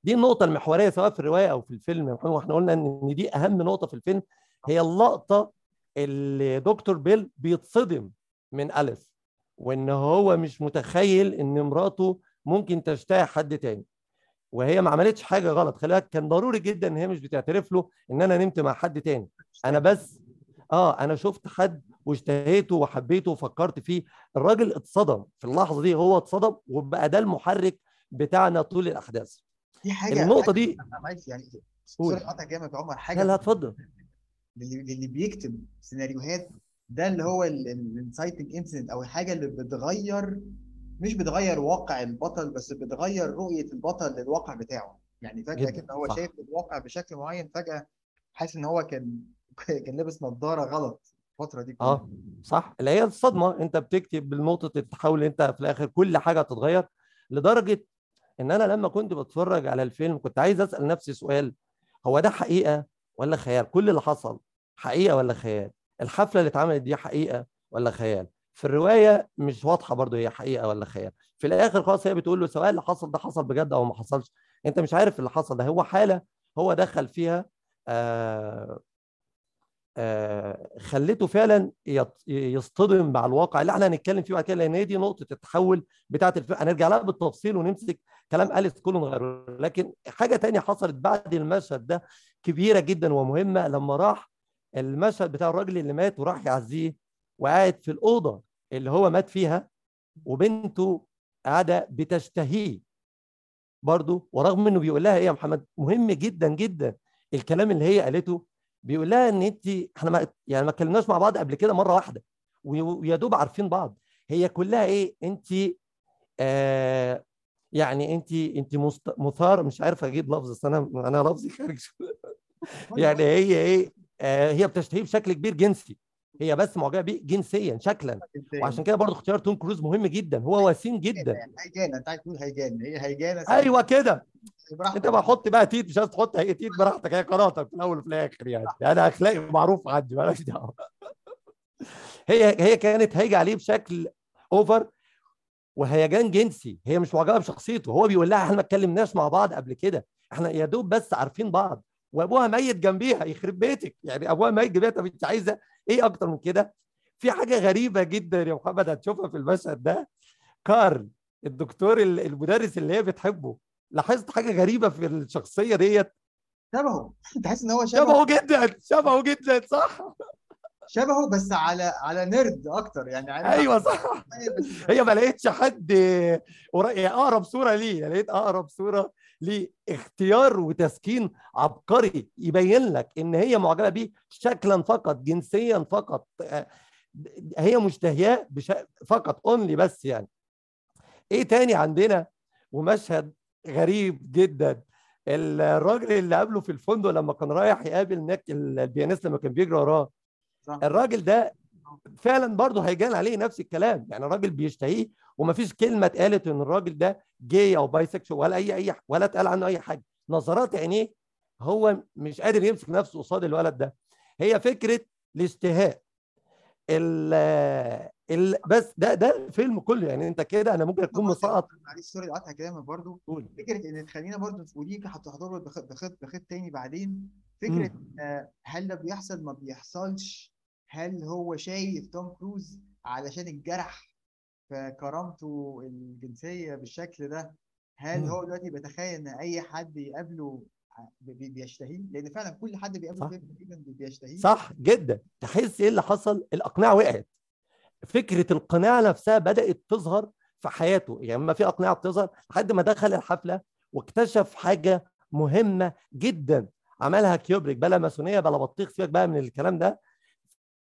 دي النقطة المحورية سواء في الرواية أو في الفيلم. وإحنا قلنا إن دي أهم نقطة في الفيلم. هي اللقطة اللي دكتور بيل بيتصدم من اليس وإن هو مش متخيل إن مراته ممكن تشتهي حد تاني. وهي ما عملتش حاجة غلط. خلي بالك كان ضروري جدا إن هي مش بتعترف له إن أنا نمت مع حد تاني. أنا بس آه أنا شفت حد واشتهيته وحبيته وفكرت فيه. الراجل اتصدم في اللحظة دي هو اتصدم وبقى ده المحرك بتاعنا طول الأحداث. دي حاجة النقطة دي معلش يعني. sorry قطع جامد عمر لا حاجة لا اتفضل. اللي اللي بيكتب سيناريوهات ده اللي هو ال inciting incident أو الحاجة اللي بتغير مش بتغير واقع البطل بس بتغير رؤية البطل للواقع بتاعه. يعني فجأة كده هو صح. شايف الواقع بشكل معين فجأة حاسس إن هو كان كان لابس نظارة غلط الفترة دي كلها. آه صح. اللي هي الصدمة. أنت بتكتب بالنقطة التحول أنت في الآخر كل حاجة تتغير لدرجة إن أنا لما كنت بتفرج على الفيلم كنت عايز أسأل نفسي سؤال هو ده حقيقة ولا خيال؟ كل اللي حصل حقيقة ولا خيال؟ الحفلة اللي اتعملت دي حقيقة ولا خيال؟ في الرواية مش واضحة برضو هي حقيقة ولا خيال. في الآخر خلاص هي بتقول له سواء اللي حصل ده حصل بجد أو ما حصلش. أنت مش عارف اللي حصل ده. هو حالة هو دخل فيها آه آه، خلته فعلا يصطدم مع الواقع اللي إحنا هنتكلم فيه بعد كده لأن هي دي نقطة التحول بتاعه الفيلم هنرجع لها بالتفصيل ونمسك كلام أليس كله نغيره لكن حاجة تانية حصلت بعد المشهد ده كبيرة جدا ومهمة لما راح المشهد بتاع الراجل اللي مات وراح يعزيه وقاعد في الأوضة اللي هو مات فيها وبنته قاعدة بتشتهيه برضه ورغم إنه بيقول لها إيه يا محمد مهم جدا جدا الكلام اللي هي قالته. بيقول لها إن انت إحنا ما يعني ما اتكلمناش مع بعض قبل كده مرة واحدة وي- ويا دوب عارفين بعض. هي كلها إيه؟ انت آه يعني انت انت مثار مش عارف أجيب لفظ أنا أنا لفظي خارج. يعني هي إيه؟ هي بتشتهيه بشكل كبير جنسي. هي بس معجبة بيه جنسيا شكلا. وعشان كده برضه اختيار توم كروز مهم جدا. هو وسيم جدا. هيجان انت عايز تقول هيجان هي هيجان أيوه كده. انت بقى حط بقى تيت مش عايز تحط هي تيت براحتك. هي قناتك في الأول وفي الآخر يعني. أنا أخلاقي معروف عندي مالكش دعوة. هي هي كانت هايجه عليه بشكل over وهيجان جنسي. هي مش معجبة بشخصيته. هو بيقول لها إحنا ما اتكلمناش مع بعض قبل كده. إحنا يا دوب بس عارفين بعض. وابوها ميت جنبيها يخرب بيتك. يعني أبوها ميت جنبيها طب أنت عايزة إيه أكتر من كده؟ في حاجة غريبة جدا يا محمد هتشوفها في المشهد ده. كارل الدكتور ال- المدرس اللي هي بتحبه. لاحظت حاجة غريبة في الشخصية ديت؟ شبهه. تحس إن هو شبهه. شبهه جدا شبهه جدا صح؟ شبهه بس على على nerd أكتر. يعني عارف أيوه صح. هي ما لقيتش حد قريب يعني أقرب صورة ليه؟ لقيت أقرب صورة ليه اختيار وتسكين عبقري يبين لك إن هي معجبة بيه شكلا فقط جنسيا فقط. آه، هي مشتهياه بش... فقط only بس يعني. إيه تاني عندنا؟ ومشهد غريب جدا. الراجل اللي قابله في الفندق لما كان رايح يقابل نيك ال pianist لما كان بيجري وراه. الراجل ده فعلا برضه هيجان عليه نفس الكلام. يعني الراجل بيشتهيه ومفيش كلمة اتقالت إن الراجل ده جاي أو bisexual ولا اي اي ولا اتقال عنه أي حاجة. نظرات عينيه هو مش قادر يمسك نفسه قصاد الولد ده. هي فكرة الاشتهاء ال ال بس ده ده الفيلم كله. يعني أنت كده أنا ممكن أكون مسقط. معلش sorry قطع كلامك قول. فكرة إن تخلينا ودي هتحضر بخط بخط بخط تاني بعدين. فكرة آه، هل ده بيحصل؟ ما بيحصلش. هل هو شايف توم كروز علشان الجرح في كرامته الجنسية بالشكل ده؟ هل. هو دلوقتي بيتخيل إن أي حد يقابله بي- بي- بيشتهيه؟ لأن فعلا كل حد بيقابله. تقريبا بي- بيشتهيه. صح جدا. تحس إيه اللي حصل؟ الاقنعه وقعت. فكرة القناع نفسها بدأت تظهر في حياته. يعني ما في اقنعه بتظهر لحد ما دخل الحفلة واكتشف حاجة مهمة جدا. عملها كيوبريك بلا ماسونية بلا بطيخ سيبك بقى من الكلام ده.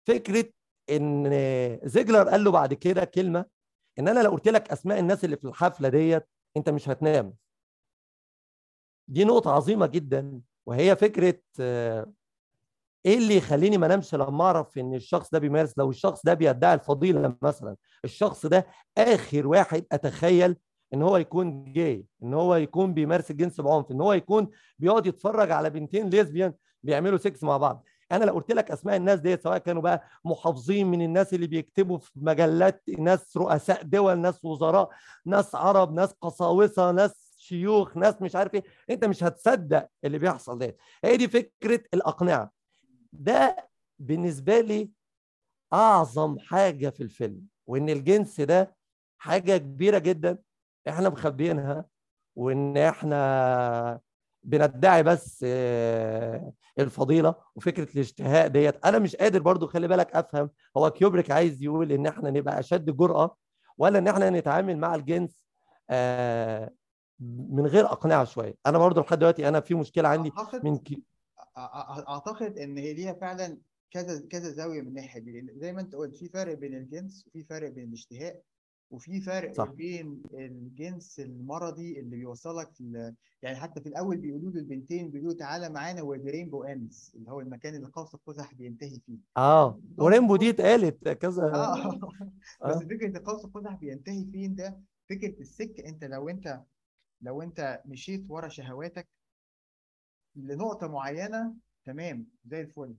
فكرة إن زيجلر قال له بعد كده كلمة إن أنا لو قلت لك أسماء الناس اللي في الحفلة ديت أنت مش هتنام. دي نقطة عظيمة جدا وهي فكرة آه، إيه اللي يخليني ما أنامش لما أعرف إن الشخص ده بيمارس؟ لو الشخص ده بيدعي الفضيلة مثلا الشخص ده آخر واحد أتخيل إن هو يكون جاي إن هو يكون بيمارس الجنس بعنف إن هو يكون بيقعد يتفرج على بنتين ليزبيان بيعملوا سكس مع بعض. أنا لو قلت لك أسماء الناس ديت سواء كانوا بقى محافظين من الناس اللي بيكتبوا في مجلات ناس رؤساء دول ناس وزراء ناس عرب ناس قساوسة ناس شيوخ ناس مش عارف إيه أنت مش هتصدق اللي بيحصل ده هي دي فكرة الأقنعة. ده بالنسبة لي أعظم حاجة في الفيلم وإن الجنس ده حاجة كبيرة جدا إحنا مخبيينها وإن إحنا بندعي بس آه، الفضيلة وفكرة الاشتهاء ديت. أنا مش قادر برضو خلي بالك أفهم. هو كيوبريك عايز يقول إن إحنا نبقى أشد جرأة ولا إن إحنا نتعامل مع الجنس آه، من غير اقنعه شوية؟ أنا برضو لحد دلوقتي أنا في مشكلة عندي أعتقد من كي... أعتقد إن هي ليها فعلا كذا كذا زاوية من الناحية دي. زي ما أنت قلت في فرق بين الجنس وفي فرق بين الاشتهاء. وفي فرق صح. بين الجنس المرضي اللي بيوصلك ل... يعني حتى في الأول بيقولوا له البنتين بيقولوا تعالى معانا where the rainbow ends اللي هو المكان اللي قوس قزح بينتهي فيه. آه و rainbow دي اتقالت كذا. آه. بس آه. فكره قوس قزح بينتهي فين ده فكرة السك أنت لو أنت لو أنت مشيت ورا شهواتك لنقطة معينة تمام زي الفل.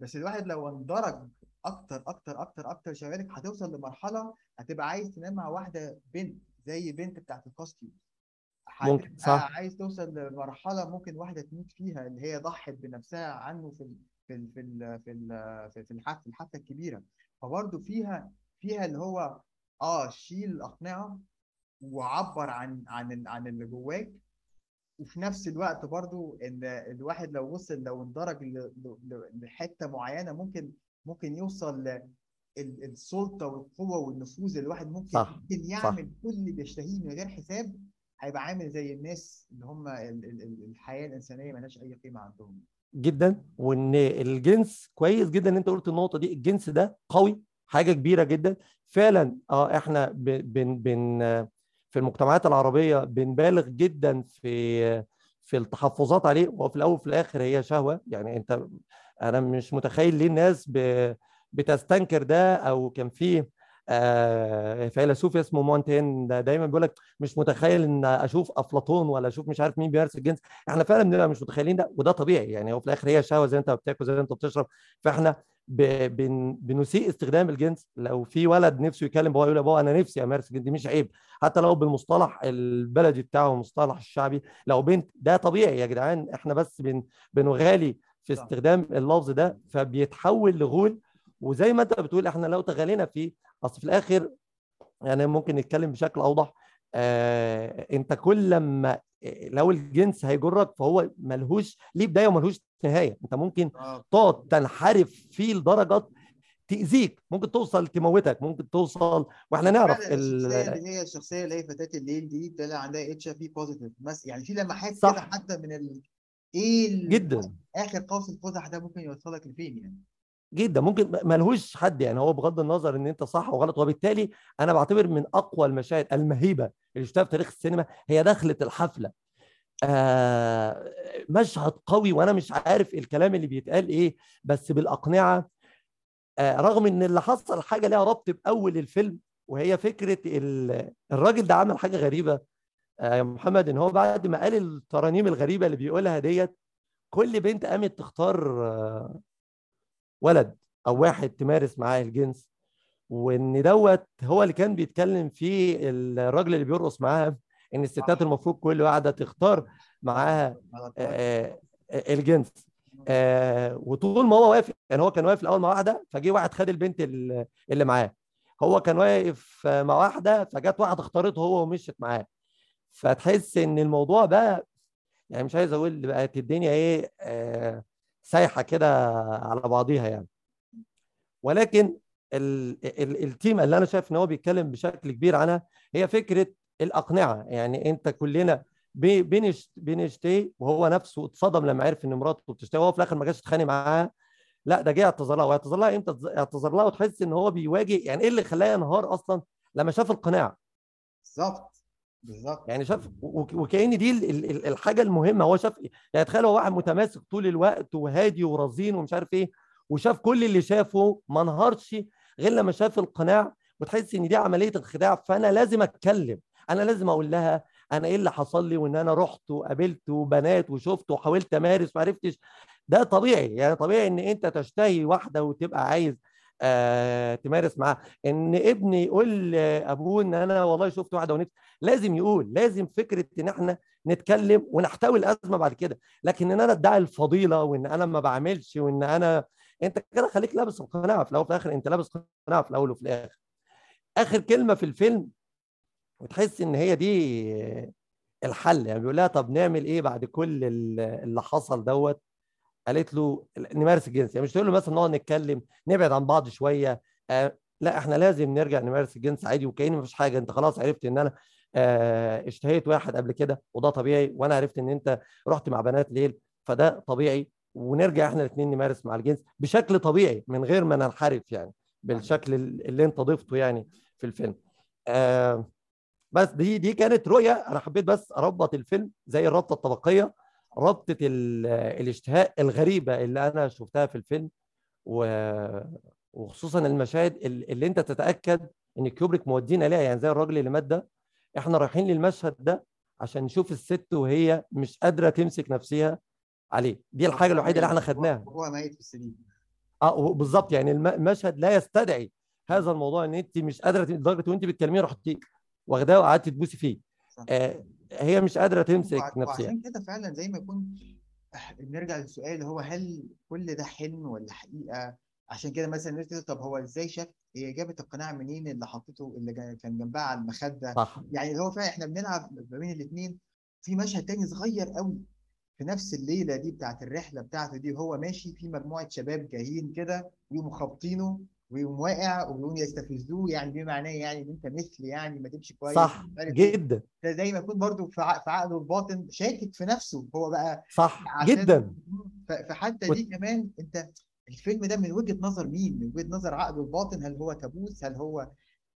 بس الواحد لو اندرج أكتر أكتر أكتر أكتر شهواتك هتوصل لمرحلة هتبقى عايز تنام مع واحدة بنت زي بنت بتاعت الكاستيوم. ممكن، هتبقى صح. عايز توصل لمرحلة ممكن واحدة تموت فيها اللي هي ضحت بنفسها عنه في ال في ال في ال في ال في في الحفله الحفلة الكبيرة. فبرضه فيها فيها اللي هو آه شيل الأقنعة وعبر عن عن عن اللي جواك. وفي نفس الوقت برضو إن الواحد لو وصل لو اندرج لحتة معينة ممكن ممكن يوصل السلطة والقوة والنفوذ اللي الواحد ممكن صح، ممكن صح. يعمل كل اللي بيشتهيه من غير حساب هيبقى عامل زي الناس اللي هم ال- ال- ال- الحياة الإنسانية ملهاش أي قيمة عندهم. جدا. وإن الجنس كويس جدا إن أنت قلت النقطة دي الجنس ده قوي حاجة كبيرة جدا. فعلا آه إحنا بن بن في المجتمعات العربية بنبالغ جدا في في التحفظات عليه وفي الأول وفي الآخر هي شهوة. يعني أنت أنا مش متخيل ليه الناس بتستنكر ده أو كان في آه، فيلسوف اسمه مونتين ده دايما بيقول لك مش متخيل إن أشوف أفلاطون ولا أشوف مش عارف مين بيمارس الجنس. إحنا فعلا بنبقى مش متخيلين ده وده طبيعي يعني. هو في الآخر هي شهوه زي أنت بتاكل زي أنت بتشرب. فإحنا. بنسيء استخدام الجنس. لو في ولد نفسه يكلم بابا يقول يا بابا أنا نفسي أمارس الجنس دي مش عيب. حتى لو بالمصطلح البلدي بتاعه المصطلح الشعبي لو بنت ده طبيعي يا جدعان. إحنا بس بن... بنغالي في. استخدام اللفظ ده فبيتحول لغول. وزي ما انت بتقول إحنا لو تغالينا فيه اصل في الآخر يعني ممكن نتكلم بشكل أوضح. آه انت كل لما لو الجنس هيجرك فهو ملهوش ليه بداية وملهوش نهاية. انت ممكن آه تقعد تنحرف فيه لدرجات تأذيك. ممكن توصل تموتك. ممكن توصل وإحنا نعرف الشخصيه ال... اللي هي الشخصية اللي هي فتاة الليل دي طلع عندها HIV positive بس يعني في لمحات. كده حتى من ال... إيه. جدا. آخر قوس القزح ده ممكن يوصلك لفين يعني؟ جدا. ممكن ملهوش حد يعني هو بغض النظر إن أنت صح وغلط. وبالتالي أنا بعتبر من أقوى المشاهد المهيبة اللي شفتها في تاريخ السينما هي دخلة الحفلة. آه مشهد قوي وأنا مش عارف الكلام اللي بيتقال إيه بس بالأقنعة آه رغم إن اللي حصل حاجة ليها ربط بأول الفيلم وهي فكرة ال- الراجل ده عمل حاجة غريبة. يا محمد إن هو بعد ما قال الترانيم الغريبة اللي بيقولها ديت كل بنت قامت تختار آه ولد أو واحد تمارس معاه الجنس وإن دوت هو اللي كان بيتكلم فيه الراجل اللي بيرقص معاها إن الستات. المفروض كل واحدة تختار معاها. آه، آه، الجنس آه، وطول ما هو واقف يعني هو كان واقف الأول مع واحدة فجه واحد خد البنت ال- اللي معاه هو كان واقف آه، مع واحدة فجت واحدة اختارته هو ومشيت معاه فتحس إن الموضوع بقى يعني مش عايز أقول بقت الدنيا إيه آه، سايحة كده على بعضيها يعني. ولكن ال- ال- التيمه اللي أنا شايف إن هو بيتكلم بشكل كبير عنها هي فكرة الأقنعة. يعني أنت كلنا بنشتهي وهو نفسه اتصدم لما عرف إن مراته بتشتهي وهو في الآخر ما جاش يتخانق معاها. لا ده جه اعتذر لها واعتذر لها إمتى اعتذر لها وتحس إن هو بيواجه. يعني إيه اللي خلاه ينهار أصلا لما شاف القناع بالظبط. بالظبط. يعني شاف وك- وكأن دي ال- ال- ال- الحاجة المهمة. هو شاف يعني تخيل هو واحد متماسك طول الوقت وهادي ورزين ومش عارف إيه وشاف كل اللي شافه ما انهارش غير لما شاف القناع وتحس إن دي عملية الخداع فأنا لازم أتكلم. أنا لازم أقول لها أنا إيه اللي حصل لي وإن أنا رحت وقابلت بنات وشفت وحاولت أمارس ما عرفتش ده طبيعي. يعني طبيعي إن أنت تشتهي واحدة وتبقى عايز تمارس معاها إن ابني يقول لأبوه إن أنا والله شفت واحدة ونفسي لازم يقول لازم فكرة إن إحنا نتكلم ونحتوي الأزمة بعد كده. لكن إن أنا أدعي الفضيلة وإن أنا ما بعملش وإن أنا أنت كده خليك لابس القناعه في الأول وفي الآخر أنت لابس قناعه في الأول وفي الآخر. آخر كلمة في الفيلم وتحس إن هي دي الحل يعني بيقول لها طب نعمل إيه بعد كل ال- اللي حصل دوت؟ قالت له نمارس الجنس. يعني مش تقول له مثلا نقعد نتكلم نبعد عن بعض شوية آه لا إحنا لازم نرجع نمارس الجنس عادي وكأن مفيش حاجة. أنت خلاص عرفت إن أنا آه اشتهيت واحد قبل كده وده طبيعي وأنا عرفت إن أنت رحت مع بنات ليل فده طبيعي. ونرجع إحنا الاثنين نمارس مع الجنس بشكل طبيعي من غير ما ننحرف يعني بالشكل اللي أنت ضفته يعني في الفيلم. آه بس دي دي كانت رؤية. أنا حبيت بس أربط الفيلم زي الربطه الطبقية ربطة ال- الاشتهاء الغريبة اللي أنا شفتها في الفيلم وخصوصا المشاهد ال- اللي أنت تتأكد إن كيوبريك مودينا ليها يعني زي الراجل اللي مات ده. إحنا رايحين للمشهد ده عشان نشوف الست وهي مش قادرة تمسك نفسها عليه. دي الحاجة الوحيدة اللي إحنا خدناها. هو ميت في السرير. آه بالظبط. يعني الم- المشهد لا يستدعي هذا الموضوع إن أنت مش قادرة لدرجة وأنت بتكلميه رحتي واخداه وقعدتي تبوسي فيه. آه هي مش قادرة تمسك نفسها. وعشان كده فعلا زي ما يكون بنرجع للسؤال هو هل كل ده حلم ولا حقيقة؟ عشان كده مثلا الناس تقول طب هو إزاي شاف هي جابت القناع منين اللي حطيته اللي كان جنبها على المخدة؟ صح. يعني اللي هو فعلا إحنا بنلعب ما بين الاثنين في مشهد تاني صغير قوي في نفس الليلة دي بتاعت الرحلة بتاعته دي وهو ماشي في مجموعة شباب جايين كده ويقوموا خابطينه. ويقوم واقع ويقوموا يستفزوه يعني بما معناه يعني إن أنت مثل يعني ما تمشي كويس صح إيه. جدا. ده زي ما يكون برضو في عقله الباطن شاكك في نفسه هو بقى صح جدا. فحتى دي كمان أنت الفيلم ده من وجهة نظر مين؟ من وجهة نظر عقله الباطن هل هو كابوس؟ هل هو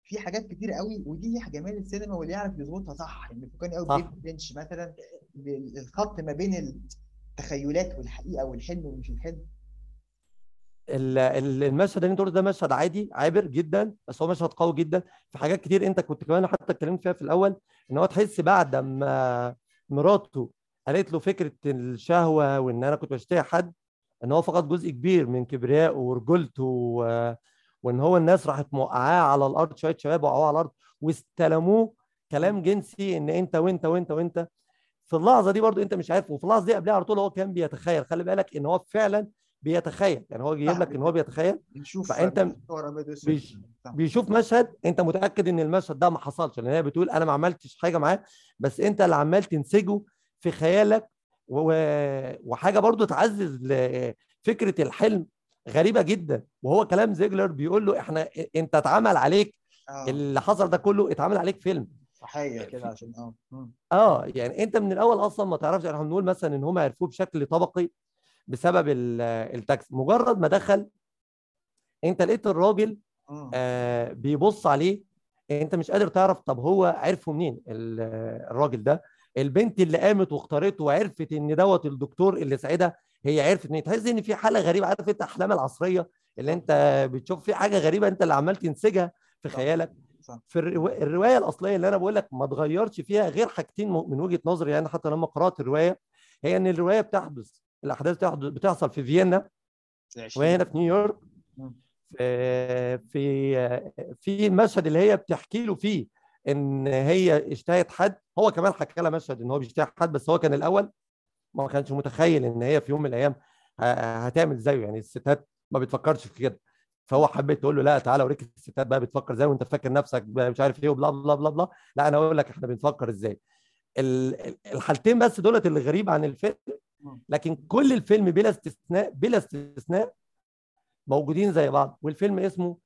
في حاجات كتير قوي؟ ودي جمال السينما واللي يعرف يظبطها صح يعني فكرني قوي لينش مثلا ال- الخط ما بين التخيلات والحقيقة والحلم ومش الحلم. ال- ال- المشهد اللي انت قلته ده مشهد عادي عابر جدا بس هو مشهد قوي جدا. في حاجات كتير انت كنت كمان حتى اتكلمت فيها في الأول إن هو تحس بعد ما مراته قالت له فكرة الشهوة وإن أنا كنت بشتهي حد إن هو فقد جزء كبير من كبريائه ورجولته و... وإن هو الناس راحت موقعاه على الأرض شوية شباب وقعوه على الأرض واستلموه كلام جنسي إن أنت وأنت وأنت وأنت. في اللحظة دي برضو أنت مش عارف وفي اللحظة دي قبلها على طول هو كان بيتخيل. خلي بالك إن هو فعلا بيتخيل يعني هو جايب لك إن هو بيتخيل صح. بيشوف مشهد أنت متأكد إن المشهد ده ما حصلش لأن هي بتقول أنا ما عملتش حاجة معاه بس أنت اللي عمال تنسجه في خيالك. وحاجة برضو تعزز فكرة الحلم غريبة جدا وهو كلام زيجلر بيقول له إحنا أنت اتعمل عليك آه اللي حصل ده كله اتعمل عليك فيلم صحيح كده عشان آه. آه يعني أنت من الأول أصلا ما تعرفش إحنا بنقول مثلا إن هم عرفوه بشكل طبقي بسبب ال- التاكس مجرد ما دخل انت لقيت الراجل. آه بيبص عليه انت مش قادر تعرف طب هو عرفه منين ال- الراجل ده البنت اللي قامت واختارته وعرفت ان دوت الدكتور اللي ساعدها هي عرفت ان تحس ان في حالة غريبة عارف انت احلام العصرية اللي انت بتشوف في حاجة غريبة انت اللي عمال تنسجها في. خيالك صح. في الروا- الرواية الأصلية اللي أنا بقول لك ما اتغيرش فيها غير حاجتين من وجهة نظري يعني حتى لما قرأت الرواية هي إن الرواية بتحدث الأحداث بتحصل في فيينا في وهي 20. هنا في نيويورك. في في في المشهد اللي هي بتحكي له فيه إن هي اشتهت حد هو كمان حكى لها مشهد إن هو بيشتهي حد بس هو كان الأول ما كانش متخيل إن هي في يوم من الأيام هتعمل زيه يعني الستات ما بتفكرش في كده فهو حبيت تقول له لا تعالى أوريك الستات بقى بتفكر إزاي وأنت فاكر نفسك مش عارف إيه وبلا بلا بلا بلا لا أنا أقول لك إحنا بنفكر إزاي ال- ال- الحالتين بس دولت اللي غريب عن الفيلم. لكن كل الفيلم بلا استثناء بلا استثناء موجودين زي بعض. والفيلم اسمه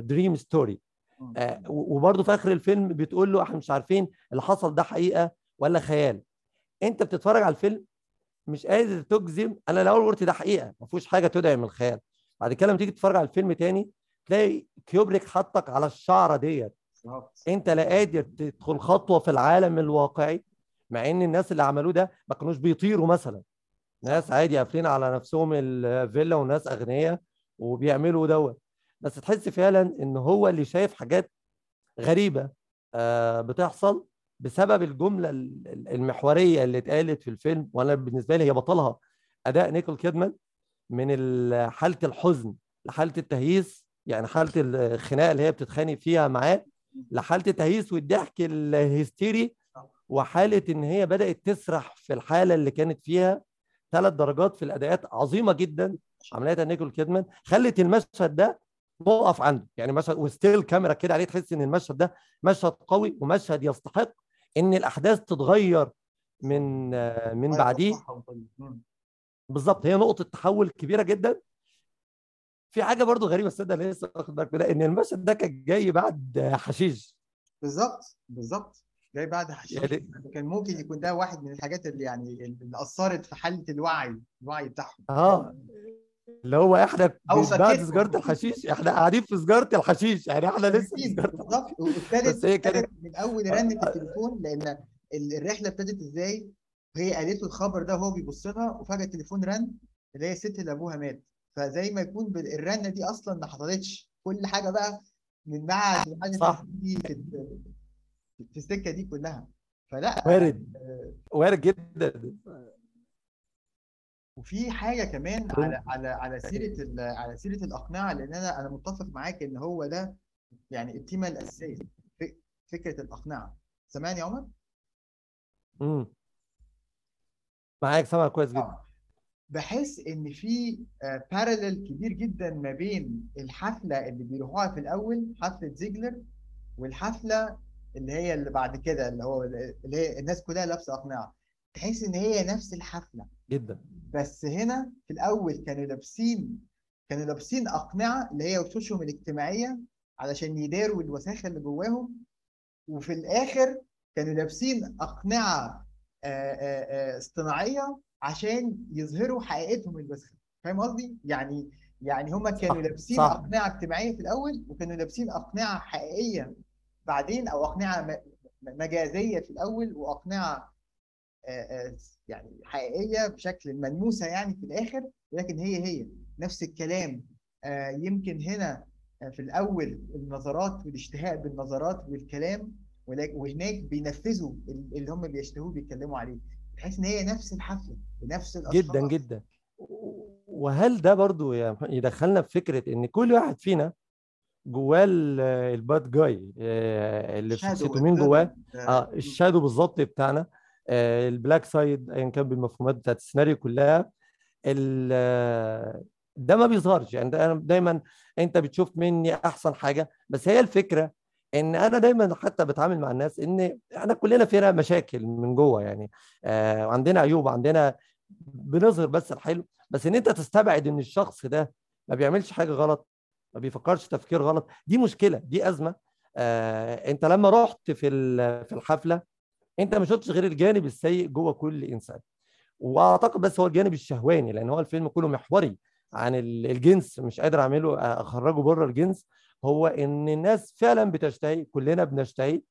Dream Story مم. وبرضه في آخر الفيلم بتقول له إحنا مش عارفين اللي حصل ده حقيقة ولا خيال. أنت بتتفرج على الفيلم مش قادر تجزم أنا الأول قلت ده حقيقة ما فيهوش حاجة تدعم الخيال. بعد كده لما تيجي تتفرج على الفيلم تاني تلاقي كيوبريك حطك على الشعرة ديت. أنت لا قادر تدخل خطوة في العالم الواقعي. مع إن الناس اللي عملوه ده ما كانوش بيطيروا مثلا. ناس عادي قافلين على نفسهم الفيلا وناس أغنياء وبيعملوا دوت بس تحس فعلا إن هو اللي شايف حاجات غريبة آه، بتحصل بسبب الجملة ال- ال- المحورية اللي اتقالت في الفيلم. وأنا بالنسبة لي هي بطلها. أداء نيكول كيدمان من ال- حالة الحزن لحالة التهييس يعني حالة الخناقة اللي هي بتتخانق فيها معاه لحالة التهييس والضحك الهستيري وحالة إن هي بدأت تسرح في الحالة اللي كانت فيها ثلاث درجات في الأداءات عظيمة جدا عملياتها نيكول كيدمان خلت المشهد ده نقف عنده. يعني مشهد وستيل كاميرا كده عليه تحس إن المشهد ده مشهد قوي ومشهد يستحق إن الأحداث تتغير من من بعديه. بالظبط. هي نقطة تحول كبيرة جدا. في حاجة برضو غريبة الساده اللي لسه واخد بالك إن المشهد ده كان جاي بعد حشيش. بالظبط بالظبط. جاي بعد حشيش. يعني كان ممكن يكون ده واحد من الحاجات اللي يعني اللي أثرت في حالة الوعي الوعي بتاعهم. آه. اللي هو إحنا بعد. سجارة الحشيش إحنا قاعدين في سجارة الحشيش يعني إحنا لسه في سجارة بالظبط. وابتدت كانت- من أول رنه التليفون لأن ال- الرحلة ابتدت إزاي؟ هي قالت له الخبر ده وهو بيبص لها وفجأة التليفون رن اللي هي الست اللي ابوها مات. فزي ما يكون الرنة دي أصلا ما حصلتش. كل حاجة بقى من بعد صح. في السكة دي كلها. فلا وارد. آه، وارد جدا. وفي حاجة كمان على على على سيرة على سيرة الاقنعه لأن أنا أنا متفق معاك إن هو ده يعني التيمة الأساسية فكرة الاقنعه سامعني يا عمر؟ امم معاك سامع كويس جدا. آه. بحس إن في بارالل كبير جدا ما بين الحفلة اللي بيروحوها في الأول حفلة زيجلر والحفلة اللي هي اللي بعد كده اللي هو اللي هي الناس كلها لابسة أقنعة. تحس إن هي نفس الحفلة. جدا. بس هنا في الأول كانوا لابسين كانوا لابسين أقنعة اللي هي وشوشهم الاجتماعية علشان يداروا الوساخة اللي جواهم. وفي الآخر كانوا لابسين أقنعة آه، آه، آه، اصطناعية عشان يظهروا حقيقتهم الوسخة. فاهم قصدي؟ يعني يعني هم كانوا صح، لابسين صح. أقنعة اجتماعية في الأول وكانوا لابسين أقنعة حقيقية. بعدين أو أقنعة مجازية في الأول وأقنعة يعني حقيقية بشكل ملموسة يعني في الآخر ولكن هي هي نفس الكلام يمكن هنا في الأول النظرات والاشتهاء بالنظرات والكلام وهناك بينفذوا ال- اللي هم بيشتهوه بيتكلموا عليه تحس إن هي نفس الحفلة بنفس الأشخاص. جدا جدا. وهل ده برضو يدخلنا في فكرة إن كل واحد فينا جواه ال- ال bad guy آه، اللي في observer. جواه؟ آه ال shadow بالظبط بتاعنا. آه، ال black side ايا كان بالمفهومات بتاعت السيناريو كلها. آه، ده ما بيظهرش. يعني أنا دايما أنت بتشوف مني أحسن حاجة. بس هي الفكرة إن أنا دايما حتى بتعامل مع الناس إن إحنا كلنا فينا مشاكل من جوه يعني. آه وعندنا عيوب عندنا بنظهر بس الحلو. بس إن أنت تستبعد إن الشخص ده ما بيعملش حاجة غلط ما بيفكرش تفكير غلط. دي مشكلة دي أزمة. آه أنت لما رحت في في الحفلة أنت ما شفتش غير الجانب السيء جوه كل إنسان. وأعتقد بس هو الجانب الشهواني لأن هو الفيلم كله محوري عن ال- الجنس مش قادر أعمله أخرجه بره الجنس. هو إن الناس فعلا بتشتهي كلنا بنشتهي.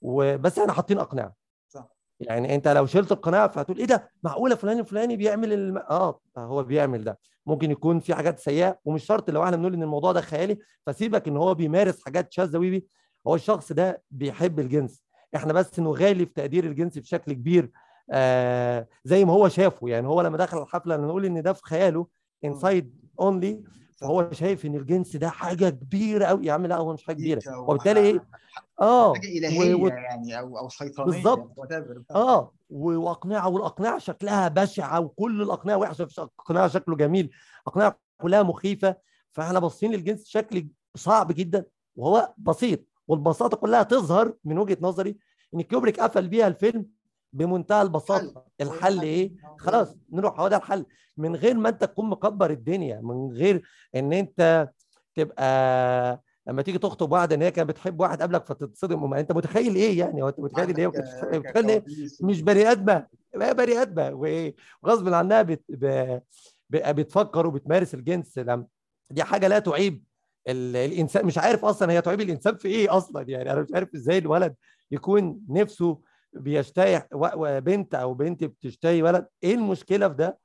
وبس إحنا حاطين أقنعة. صح. يعني أنت لو شلت القناعه فهتقول إيه ده؟ معقولة فلان الفلاني بيعمل الم... آه هو بيعمل ده. ممكن يكون في حاجات سيئة ومش شرط لو إحنا بنقول إن الموضوع ده خيالي فسيبك إن هو بيمارس حاجات شاذة ويبي هو الشخص ده بيحب الجنس. إحنا بس نغالي في تقدير الجنس بشكل كبير آه زي ما هو شافه. يعني هو لما دخل الحفلة نقول إن ده في خياله inside only فهو شايف إن الجنس ده حاجة كبيرة قوي يا عم لا هو مش حاجة كبيرة. وبالتالي إيه؟ آه. حاجة إلهية و- يعني أو أو شيطانيه بالظبط. آه. واقنعه والاقنعه شكلها بشعه وكل الاقنعه وحشة اقنعه شكله جميل. اقنعه كلها مخيفة. فإحنا باصين للجنس بشكل صعب جدا وهو بسيط. والبساطة كلها تظهر من وجهة نظري إن كيوبريك قفل بيها الفيلم بمنتهى البساطة. الحل. إيه؟ خلاص نروح هو ده الحل. من غير ما أنت تكون مكبر الدنيا من غير إن أنت تبقى لما تيجي تخطب واحدة إن هي كانت بتحب واحد قبلك فتتصدم. ما أنت متخيل إيه يعني؟ هو أنت متخيل إن هي متخيل مش بني آدمة. هي بني آدمة. وغصب عنها بت... ب... ب... بتفكر وبتمارس الجنس. لم... دي حاجة لا تعيب ال... الإنسان. مش عارف أصلا هي تعيب الإنسان في إيه أصلا يعني. أنا مش عارف إزاي الولد يكون نفسه بيشتهي و... وبنت أو بنت بتشتهي ولد إيه المشكلة في ده؟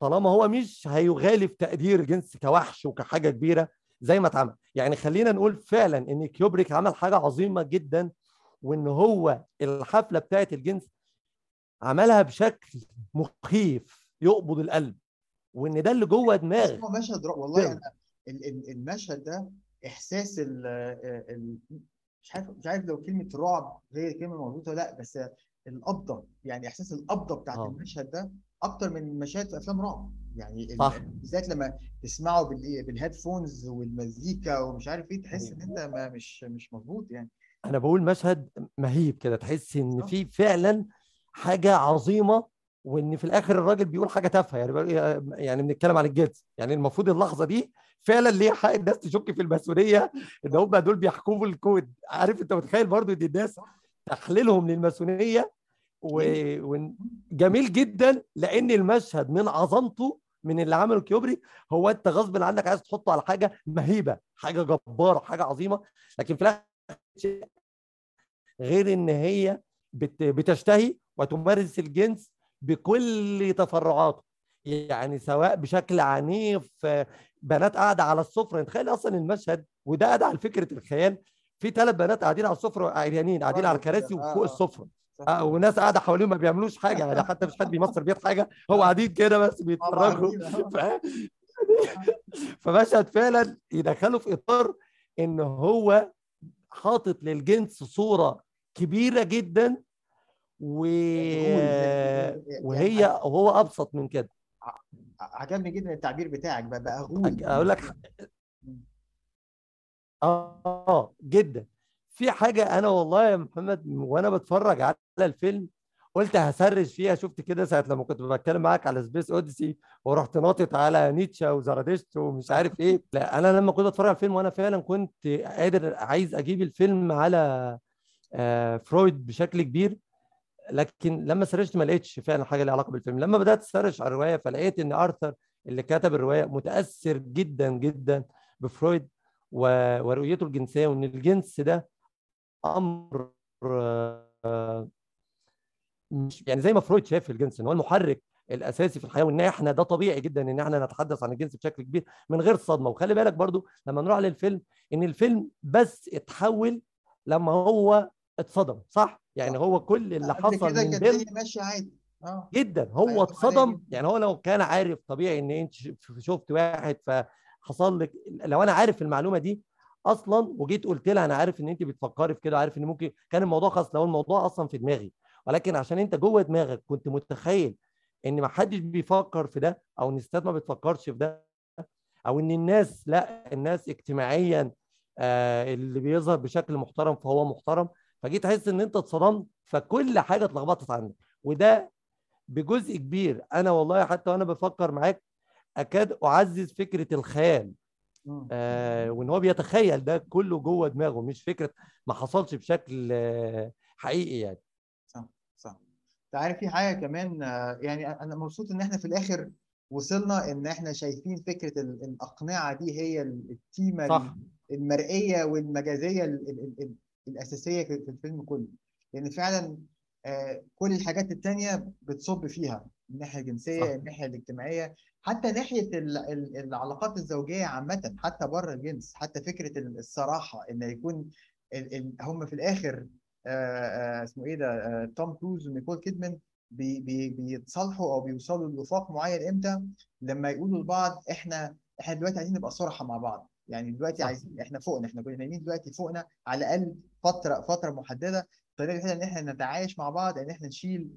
طالما هو مش هيغالي في تقدير الجنس كوحش وكحاجة كبيرة زي ما اتعمل. يعني خلينا نقول فعلا إن كيوبريك عمل حاجة عظيمة جدا وإن هو الحفلة بتاعت الجنس عملها بشكل مخيف يقبض القلب. وإن ده اللي جوه دماغك هو مشهد والله. أنا ال- المشهد ده إحساس ال ال مش عارف مش عارف لو كلمة رعب هي كلمة مظبوطه ولا لأ بس القبضه يعني إحساس القبضه بتاعت آه. المشهد ده أكتر من مشاهد في أفلام رعب يعني صح. بالذات لما تسمعه بال- بالهيدفونز والمزيكا ومش عارف إيه تحس إن أنت ما مش مش مظبوط يعني أنا بقول مشهد مهيب كده تحس إن صح. في فعلا حاجة عظيمة وإن في الآخر الراجل بيقول حاجة تافهة يعني يعني بنتكلم عن الجنس يعني المفروض اللحظة دي فعلا ليه حق الناس تشك في الماسونيه إن هم دول بيحكموا الكود. عارف أنت متخيل برضو إن الناس تحليلهم للماسونيه؟ وجميل جدا لأن المشهد من عظمته من اللي عمله كيوبري هو أنت غصب عنك عايز تحطه على حاجة مهيبة حاجة جبارة حاجة عظيمة. لكن في الآخر غير إن هي بت- بتشتهي وتمارس الجنس بكل تفرعاته. يعني سواء بشكل عنيف بنات قاعدة على السفرة تخيل أصلا المشهد وده ادعى لفكره الخيال في ثلاث بنات قاعدين على السفرة عريانين قاعدين على برضه كده. كراسي آه، وفوق آه. السفرة. آه، وناس قاعدة حواليهم ما بيعملوش حاجة يعني حتى مش حد بيمصر بيت حاجة هو قاعدين كده بس بيتفرجوا آه. فمشهد فعلا يدخله في إطار إن هو حاطط للجنس صورة كبيرة جدا و... يعني وهي يعني- وهو أبسط من كده عجبني جدا التعبير بتاعك بقى بقى غول أقول لك آه جدا. في حاجة أنا والله يا محمد وأنا بتفرج على الفيلم قلت هسرح فيها. شفت كده ساعة لما كنت بتكلم معاك على Space Odyssey ورحت ناطط على نيتشه وزرادشت ومش عارف إيه. لا أنا لما كنت بتفرج على الفيلم وأنا فعلا كنت قادر عايز أجيب الفيلم على آه، فرويد بشكل كبير لكن لما سرشت ما لقيتش فعلا حاجة ليها علاقة بالفيلم. لما بدأت أسرش على الرواية فلقيت إن آرثر اللي كتب الرواية متأثر جدا جدا بفرويد ورؤيته الجنسية وإن الجنس ده أمر آه، مش يعني زي ما فرويد شاف الجنس إن هو المحرك الأساسي في الحياة وإن إحنا ده طبيعي جدا إن إحنا نتحدث عن الجنس بشكل كبير من غير صدمة. وخلي بالك برضو لما نروح للفيلم إن الفيلم بس اتحول لما هو اتصدم صح؟ يعني. هو كل اللي حصل كده من بيل ماشية عادي آه جدا هو اتصدم. يعني هو لو كان عارف طبيعي إن أنت شفت واحد فحصل لك لو أنا عارف المعلومة دي أصلا وجيت قلت لها أنا عارف إن أنت بتفكري في كده عارف إن ممكن كان الموضوع خلاص لو الموضوع أصلا في دماغي ولكن عشان أنت جوه دماغك كنت متخيل إن ما حدش بيفكر في ده أو إن الستات ما بتفكرش في ده أو إن الناس لأ الناس اجتماعيا آه اللي بيظهر بشكل محترم فهو محترم فجيت تحس ان انت اتصدمت فكل حاجة اتلخبطت عندك. وده بجزء كبير. أنا والله حتى وأنا بفكر معاك أكاد أعزز فكرة الخيال. آه وإن هو بيتخيل ده كله جوه دماغه مش فكرة ما حصلش بشكل آه حقيقي يعني. صح صح. أنت عارف في حاجة كمان آه، يعني أنا مبسوط إن إحنا في الآخر وصلنا إن إحنا شايفين فكرة ال- الأقنعة دي هي ال- التيمة صح. المرئية والمجازية ال ال ال ال الأساسية في في الفيلم كله. لأن فعلا آه، كل الحاجات التانية بتصب فيها الناحيه الجنسية. الناحيه الاجتماعية حتى ناحية ال ال العلاقات الزوجية عامة حتى بره الجنس حتى فكرة ال- الصراحة إن يكون هم في الآخر آه، آه، اسمه إيه ده توم كروز ونيكول كيدمان بي بي بيتصالحوا أو بيوصلوا لوفاق معين إمتى؟ لما يقولوا لبعض إحنا إحنا دلوقتي عايزين نبقى صراحة مع بعض. يعني دلوقتي. عايزين إحنا فوقنا إحنا كنا نايمين دلوقتي فوقنا على الأقل فترة فترة محددة الطريقة الوحيده إن إحنا نتعايش مع بعض إن إحنا نشيل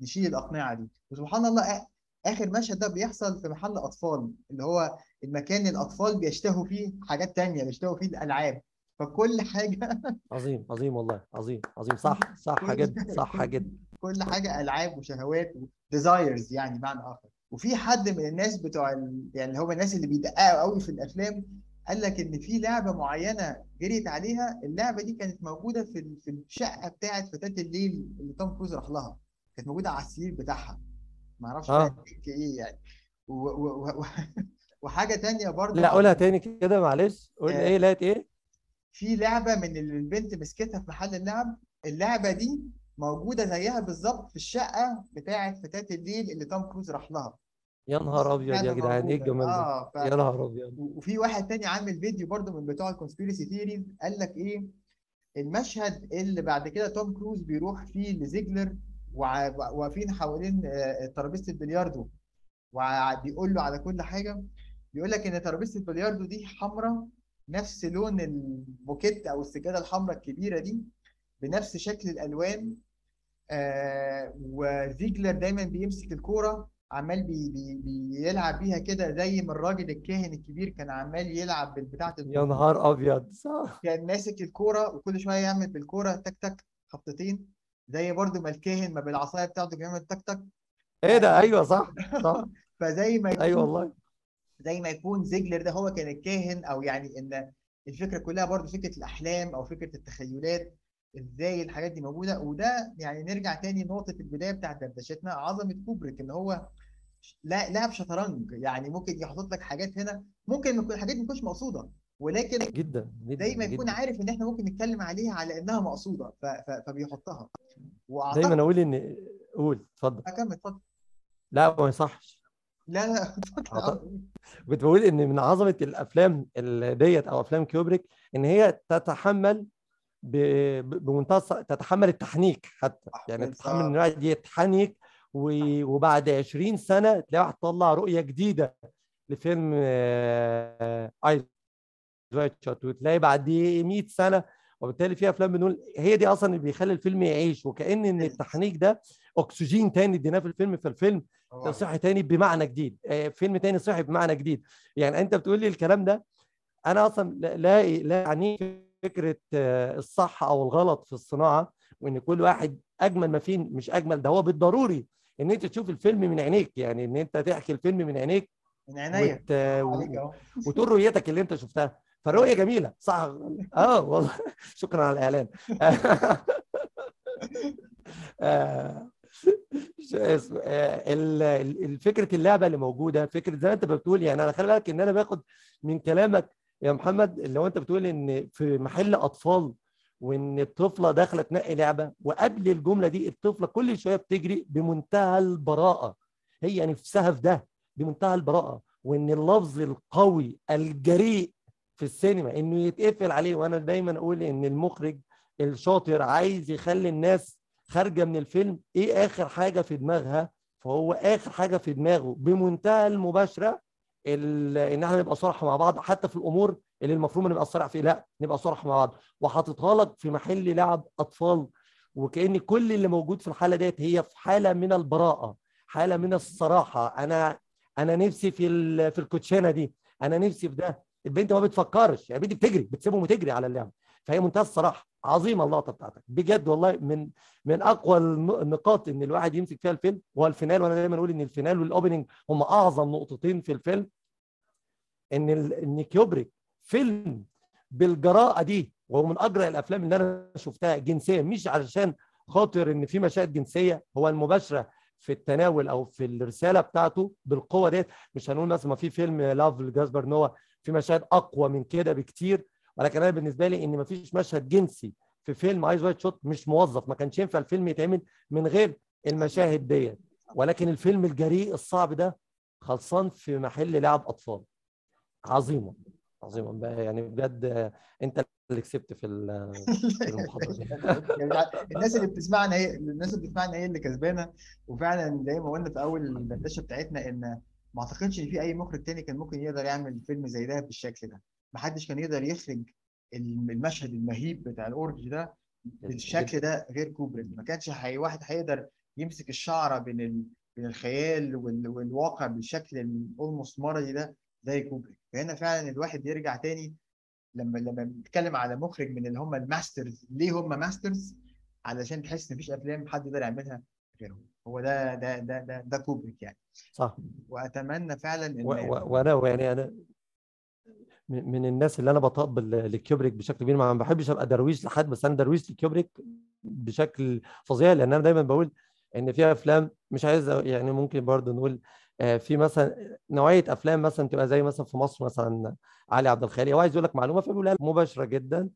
نشيل الأقنعة دي. وسبحان الله آخر مشهد ده بيحصل في محل أطفال اللي هو المكان الأطفال بيشتهوا فيه حاجات تانية بيشتهوا فيه الألعاب. فكل حاجة عظيم عظيم والله عظيم عظيم. صح صح جدا صح جدا. كل حاجة ألعاب وشهوات وديزايرز يعني بمعنى آخر. وفي حد من الناس بتوع ال... يعني اللي هم الناس اللي بيدققوا قوي في الأفلام قال لك إن في لعبة معينة جريت عليها اللعبة دي كانت موجودة في في الشقة بتاعه فتاة الليل اللي توم كروز راح لها. كانت موجودة على السرير بتاعها. ما أعرفش آه. إيه يعني. و... و... و... وحاجة تانية برضه لا قولها تاني كده معلش. قول آه. إيه لقيت إيه؟ في لعبة من اللي البنت مسكتها في محل اللعب. اللعبة دي موجودة زيها بالظبط في الشقة بتاعه فتاة الليل اللي توم كروز راح لها. يا نهار أبيض يا جدعان إيه. الجمال ده؟ آه ف... يا نهار أبيض. وفي واحد تاني عامل فيديو برضه من بتوع ال conspiracy theories قال لك إيه؟ المشهد اللي بعد كده توم كروز بيروح فيه لزيجلر واقفين حوالين آه، ترابيزه البلياردو وبيقول له على كل حاجة بيقول لك إن ترابيزة البلياردو دي حمراء نفس لون الموكيت أو السجادة الحمراء الكبيرة دي بنفس شكل الألوان آه وزيجلر دايما بيمسك الكورة عمال بي بي بيلعب بيها كده زي ما الراجل الكاهن الكبير كان عمال يلعب بالبتاعة يا نهار أبيض صح. كان ماسك الكورة وكل شوية يعمل بالكوره تك تك خبطتين زي برضو ما الكاهن ما بالعصاية بتاعته بيعمل تك تك. إيه ده؟ أيوه صح صح. فزي ما أيوه يكون والله. زي ما يكون زيجلر ده هو كان الكاهن أو يعني إن الفكرة كلها برضو فكرة الأحلام أو فكرة التخيلات. إزاي الحاجات دي موجودة. وده يعني نرجع تاني لنقطة البداية بتاعت دردشتنا عظمة كوبريك ان هو لا لاعب شطرنج. يعني ممكن يحط لك حاجات هنا ممكن يكون الحاجات دي ما تكونش مقصودة. ولكن جدا جدا دايما يكون جدا عارف إن إحنا ممكن نتكلم عليها على إنها مقصودة ف... ف... فبيحطها. دايما واعتقد أقول ان قول اتفضل. أكمل اتفضل. لا ما يصحش. لا لا. كنت بقول إن من عظمة الأفلام ال- ديت أو أفلام كيوبريك إن هي تتحمل بمنتهى تتحمل التحنيك حتى. يعني. تتحمل إن الواحد يتحنك وبعد 20 سنة تلاقي واحد طلع رؤية جديدة لفيلم Eyes Wide Shut وتلاقي بعد 100 سنة وبالتالي في أفلام بنقول هي دي أصلا اللي بيخلي الفيلم يعيش. وكأن إن التحنيك ده أكسجين تاني اديناه في الفيلم فالفيلم. صحي تاني بمعنى جديد. آه، فيلم تاني صحي بمعنى جديد. يعني أنت بتقول لي الكلام ده أنا أصلا لا لا لا يعني فكرة آه، الصح أو الغلط في الصناعة وإن كل واحد أجمل ما فيه مش أجمل ده هو بالضروري إن أنت تشوف الفيلم من عينيك يعني إن أنت تحكي الفيلم من عينيك من عينيا. وت... و- عليك أهو. وتقول رؤيتك اللي أنت شفتها. فالرؤية جميلة صح. آه والله. شكرا على الإعلان. آه، آه، ال- ال- ال- فكره اللعبة اللي موجودة فكرة زي ما أنت بتقول يعني أنا خلي بالك إن أنا باخد من كلامك يا محمد هو انت بتقول إن في محل أطفال وإن الطفلة داخلة تنقي لعبة وقبل الجملة دي الطفلة كل شوية بتجري بمنتهى البراءة هي نفسها في ده بمنتهى البراءة وإن اللفظ القوي الجريء في السينما إنه يتقفل عليه وأنا دايما أقول إن المخرج الشاطر عايز يخلي الناس خارجة من الفيلم إيه آخر حاجة في دماغها؟ فهو آخر حاجة في دماغه بمنتهى المباشرة ال- إن إحنا نبقى صراحة مع بعض حتى في الأمور اللي المفروض نبقى صراحة فيه لا نبقى صراحة مع بعض. وحاططها لك في محل لعب أطفال. وكأن كل اللي موجود في الحالة ديت هي في حالة من البراءة حالة من الصراحة. أنا أنا نفسي في في الكوتشينة دي. أنا نفسي في ده. البنت ما بتفكرش. يعني البنت بتجري بتسيبهم وتجري على اللعبه فهي منتهى الصراحة. عظيمة اللقطة بتاعتك. بجد والله من من أقوى الن- النقاط إن الواحد يمسك فيها الفيلم. هو ال finale وأنا دايما أقول إن ال finale وال opening هم أعظم نقطتين في الفيلم. إن إن كيوبريك فيلم بالجراءة دي وهو من أجرأ الأفلام اللي أنا شفتها جنسيا مش علشان خاطر إن في مشاهد جنسية هو المباشرة في التناول أو في الرسالة بتاعته بالقوة ديت. مش هنقول مثلا ما في فيلم Love لجاسبر نوا في مشاهد أقوى من كده بكتير ولكن أنا بالنسبة لي إن ما فيش مشهد جنسي في فيلم Eyes Wide Shut مش موظف. ما كانش ينفع الفيلم يتعمل من غير المشاهد ديت. ولكن الفيلم الجريء الصعب ده خلصان في محل لعب أطفال. عظيمة عظيمة. بقى يعني بجد أنت اللي كسبت في ال- في المحاضرة دي. يعني الناس اللي بتسمعنا هي الناس اللي بتسمعنا هي اللي كسبانة. وفعلا زي ما قلنا في أول الدردشة بتاعتنا إن ما أعتقدش إن في أي مخرج تاني كان ممكن يقدر يعمل فيلم زي ده بالشكل ده. ما حدش كان يقدر يخرج المشهد المهيب بتاع orgy ده بالشكل ده غير كوبريك ما كانش أي واحد هيقدر يمسك الشعرة بين ال... بين الخيال وال... والواقع بالشكل ال almost مرضي ده. زي كوبريك. فهنا فعلا الواحد يرجع تاني لما لما بنتكلم على مخرج من اللي هم ال masters. ليه هم masters؟ علشان تحس إن مفيش أفلام حد يقدر يعملها غيرهم. هو ده ده ده ده, ده كوبريك يعني. صح. وأتمنى فعلا إن وأنا يعني أنا من الناس اللي أنا بطبل لكوبريك بشكل كبير. ما بحبش أبقى درويش لحد بس أنا درويش لكيوبريك بشكل فظيع. لأن أنا دايما بقول إن في أفلام مش عايز يعني ممكن برضه نقول في مثلا نوعية أفلام مثلا تبقى زي مثلا في مصر مثلا علي عبد الخالق. هو عايز يقول لك معلومة فبيقولها مباشرة جدا.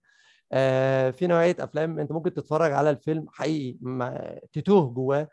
آه، في نوعية أفلام أنت ممكن تتفرج على الفيلم حقيقي ما- تتوه جواه.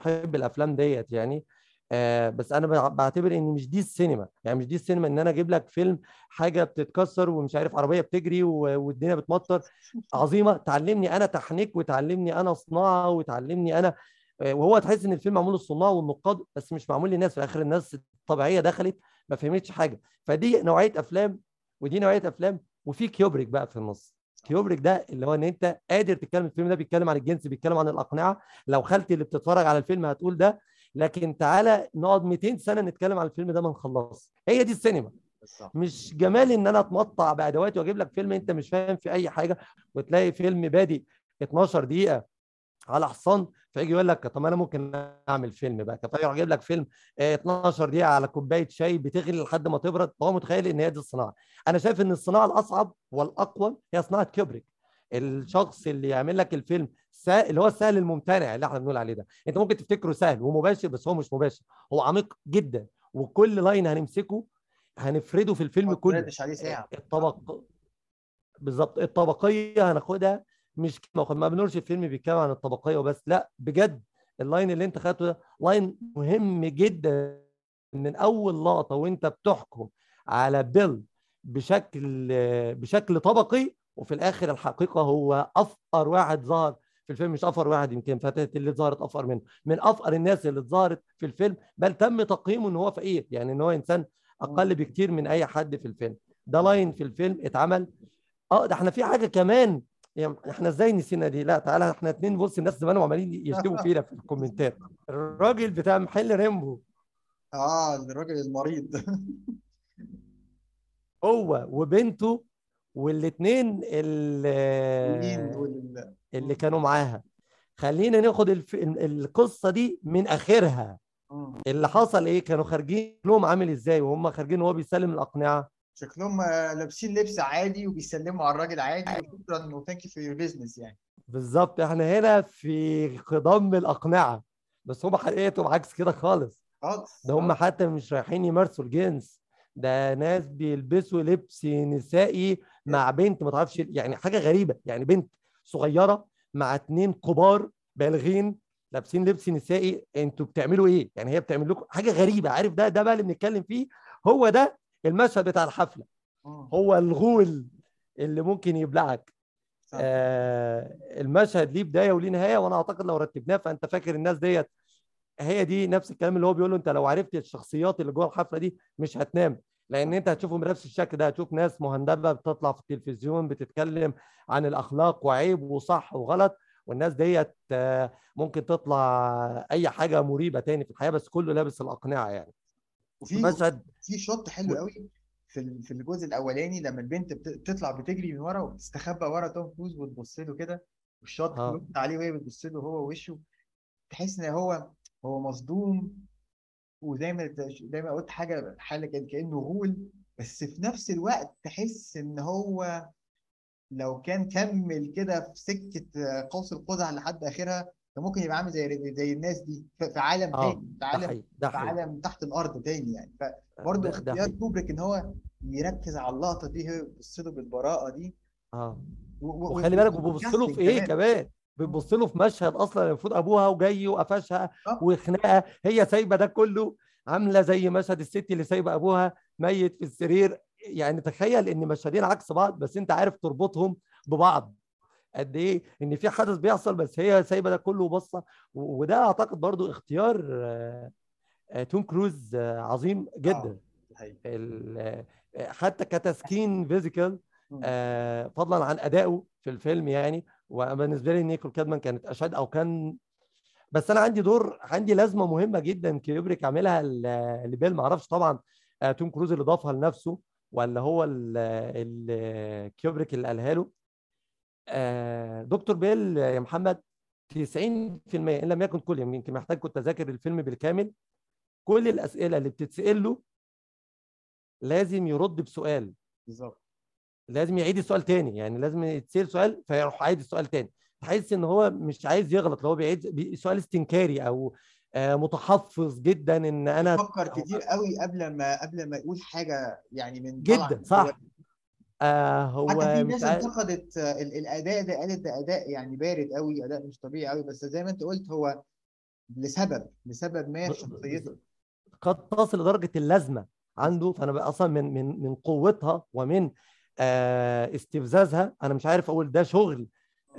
بحب الأفلام ديت يعني. آه بس أنا بع- بعتبر إن مش دي السينما. يعني مش دي السينما إن أنا أجيب لك فيلم حاجة بتتكسر ومش عارف عربية بتجري والدنيا بتمطر. عظيمة. تعلمني أنا تكنيك وتعلمني أنا صناعة وتعلمني أنا آه، وهو تحس إن الفيلم معمول للصناع والنقاد بس مش معمول للناس في الآخر الناس الطبيعية دخلت ما فهمتش حاجة. فدي نوعية أفلام ودي نوعية أفلام وفي كيوبريك بقى في النص. كيوبريك ده اللي هو إن أنت قادر تتكلم الفيلم ده بيتكلم عن الجنس بيتكلم عن الأقنعة. لو خالتي اللي بتتفرج على الفيلم هتقول ده. لكن تعالى نقعد 200 سنة نتكلم عن الفيلم ده ما نخلصش هي دي السينما. مش جمال إن أنا أتمنظر بادواتي وأجيب لك فيلم أنت مش فاهم في أي حاجة وتلاقي فيلم بادئ 12 دقيقة على حصان فيجي يقول لك طب أنا ممكن أعمل فيلم بقى. فيروح جايب لك فيلم آه، 12 دقيقة على كوباية شاي بتغلي لحد ما تبرد. فهو متخيل إن هي دي الصناعة؟ أنا شايف إن الصناعة الأصعب والأقوى هي صناعة كيوبريك الشخص اللي يعمل لك الفيلم سا... اللي هو السهل الممتنع اللي إحنا بنقول عليه ده. أنت ممكن تفتكره سهل ومباشر بس هو مش مباشر. هو عميق جدا. وكل line هنمسكه هنفرده في الفيلم كله. الطبق بالظبط. الطبقية هناخدها مش ما بنقولش الفيلم بيتكلم عن الطبقية وبس لا بجد ال line اللي انت خدته ده line مهم جدا. من أول لقطة وانت بتحكم على بيل بشكل بشكل طبقي وفي الآخر الحقيقة هو أفقر واحد ظهر في الفيلم. مش أفقر واحد يمكن الفتاة اللي ظهرت أفقر منه. من أفقر الناس اللي ظهرت في الفيلم بل تم تقييمه إن هو فقير. يعني إن هو إنسان أقل بكتير من أي حد في الفيلم. ده line في الفيلم اتعمل. آه ده إحنا في حاجة كمان إحنا إزاي نسينا دي؟ لا تعالى إحنا اتنين بص الناس زمان وعمالين يشتموا فينا في ال comments. الراجل بتاع محل ريمبو. آه الراجل المريض. هو وبنته والاثنين اللي. اللي كانوا معاها. خلينا ناخد الف... القصة دي من آخرها. اللي حصل إيه؟ كانوا خارجين لهم عامل إزاي؟ وهم خارجين وهو بيسلم الأقنعة. شكلهم آه، لابسين لبس عادي وبيسلموا على الراجل عادي. وشكرا و thank you for your business يعني. بالظبط. إحنا هنا في خضم الأقنعة. بس هم حقيقتهم عكس كده خالص. خالص. ده هم حتى مش رايحين يمارسوا الجنس. ده ناس بيلبسوا لبس نسائي مع بنت ما تعرفش يعني حاجة غريبة. يعني بنت صغيرة مع اتنين كبار بالغين لابسين لبس نسائي. أنتوا بتعملوا إيه؟ يعني هي بتعمل لكم حاجة غريبة. عارف ده ده بقى اللي بنتكلم فيه؟ هو ده المشهد بتاع الحفلة مم. هو الغول اللي ممكن يبلعك صح. آه المشهد ليه بداية وليه نهاية وأنا أعتقد لو رتبناه فأنت فاكر الناس ديت هي دي نفس الكلام اللي هو بيقوله أنت لو عرفت الشخصيات اللي جوه الحفلة دي مش هتنام لأن أنت هتشوفهم بنفس الشكل ده هتشوف ناس مهندبة بتطلع في التلفزيون بتتكلم عن الأخلاق وعيب وصح وغلط والناس ديت آه، ممكن تطلع أي حاجة مريبة تاني في الحياة بس كله لابس الأقنعة يعني وفي مشهد في شوت حلو قوي في في الجزء الأولاني لما البنت بت- بتطلع بتجري من ورا وبتستخبى ورا توم كروز وتبص له كده وال shot آه. عليه وهي بتبص له هو وشه تحس إن هو هو مصدوم وزي ما زي ما قلت حاجة حاله كان كأنه غول بس في نفس الوقت تحس إن هو لو كان كمل كده في سكة قوس القزح لحد آخرها كان ممكن يبقى عامل زي زي الناس دي في عالم آه تاني في عالم ده في عالم تحت الأرض تاني يعني. فبرضه ده اختيار. كوبريك إن هو يركز على اللقطة دي هي بتبص له بالبراءة دي. آه. وخلي بالك وبيبص له في إيه كمان. كمان؟ بيبص له في مشهد أصلا المفروض أبوها وجاي وقفشها آه. وخناقة هي سايبة ده كله عاملة زي مشهد الست اللي سايبة أبوها ميت في السرير. يعني تخيل إن مشهدين عكس بعض بس أنت عارف تربطهم ببعض. قد إيه إن في حدث بيحصل بس هي سايبة ده كله وبصه و- وده أعتقد برضو اختيار آه، توم كروز آه، عظيم جدا. آه، حتى ك skin physical فضلا عن أدائه في الفيلم يعني. وبالنسبة لي نيكول كيدمان كانت أشد أو كان بس أنا عندي دور عندي لازمة مهمة جدا كيوبريك عاملها لبيل. ما أعرفش طبعا توم كروز اللي ضافها لنفسه ولا هو ال- ال- كيوبريك اللي قالها له. دكتور بيل يا محمد 90% إن لم يكن كل يمكن محتاج كنت أذاكر الفيلم بالكامل. كل الأسئلة اللي بتتسأل له لازم يرد بسؤال. بالظبط. لازم يعيد السؤال تاني يعني لازم يتسأل سؤال فيروح عايد السؤال تاني. تحس إن هو مش عايز يغلط لو هو بيعيد بي- سؤال استنكاري أو آه، متحفظ جدا إن أنا فكر كتير قوي قبل ما قبل ما يقول حاجة يعني من جدا صح. آه هو حتى في ناس انتقدت آه، ال- الأداء ده قالت ده أداء يعني بارد قوي أداء مش طبيعي قوي بس زي ما أنت قلت هو لسبب لسبب ما في شخصيته. قد تصل لدرجه اللازمة عنده فأنا بقى أصلا من من من قوتها ومن آه استفزازها أنا مش عارف أقول ده شغل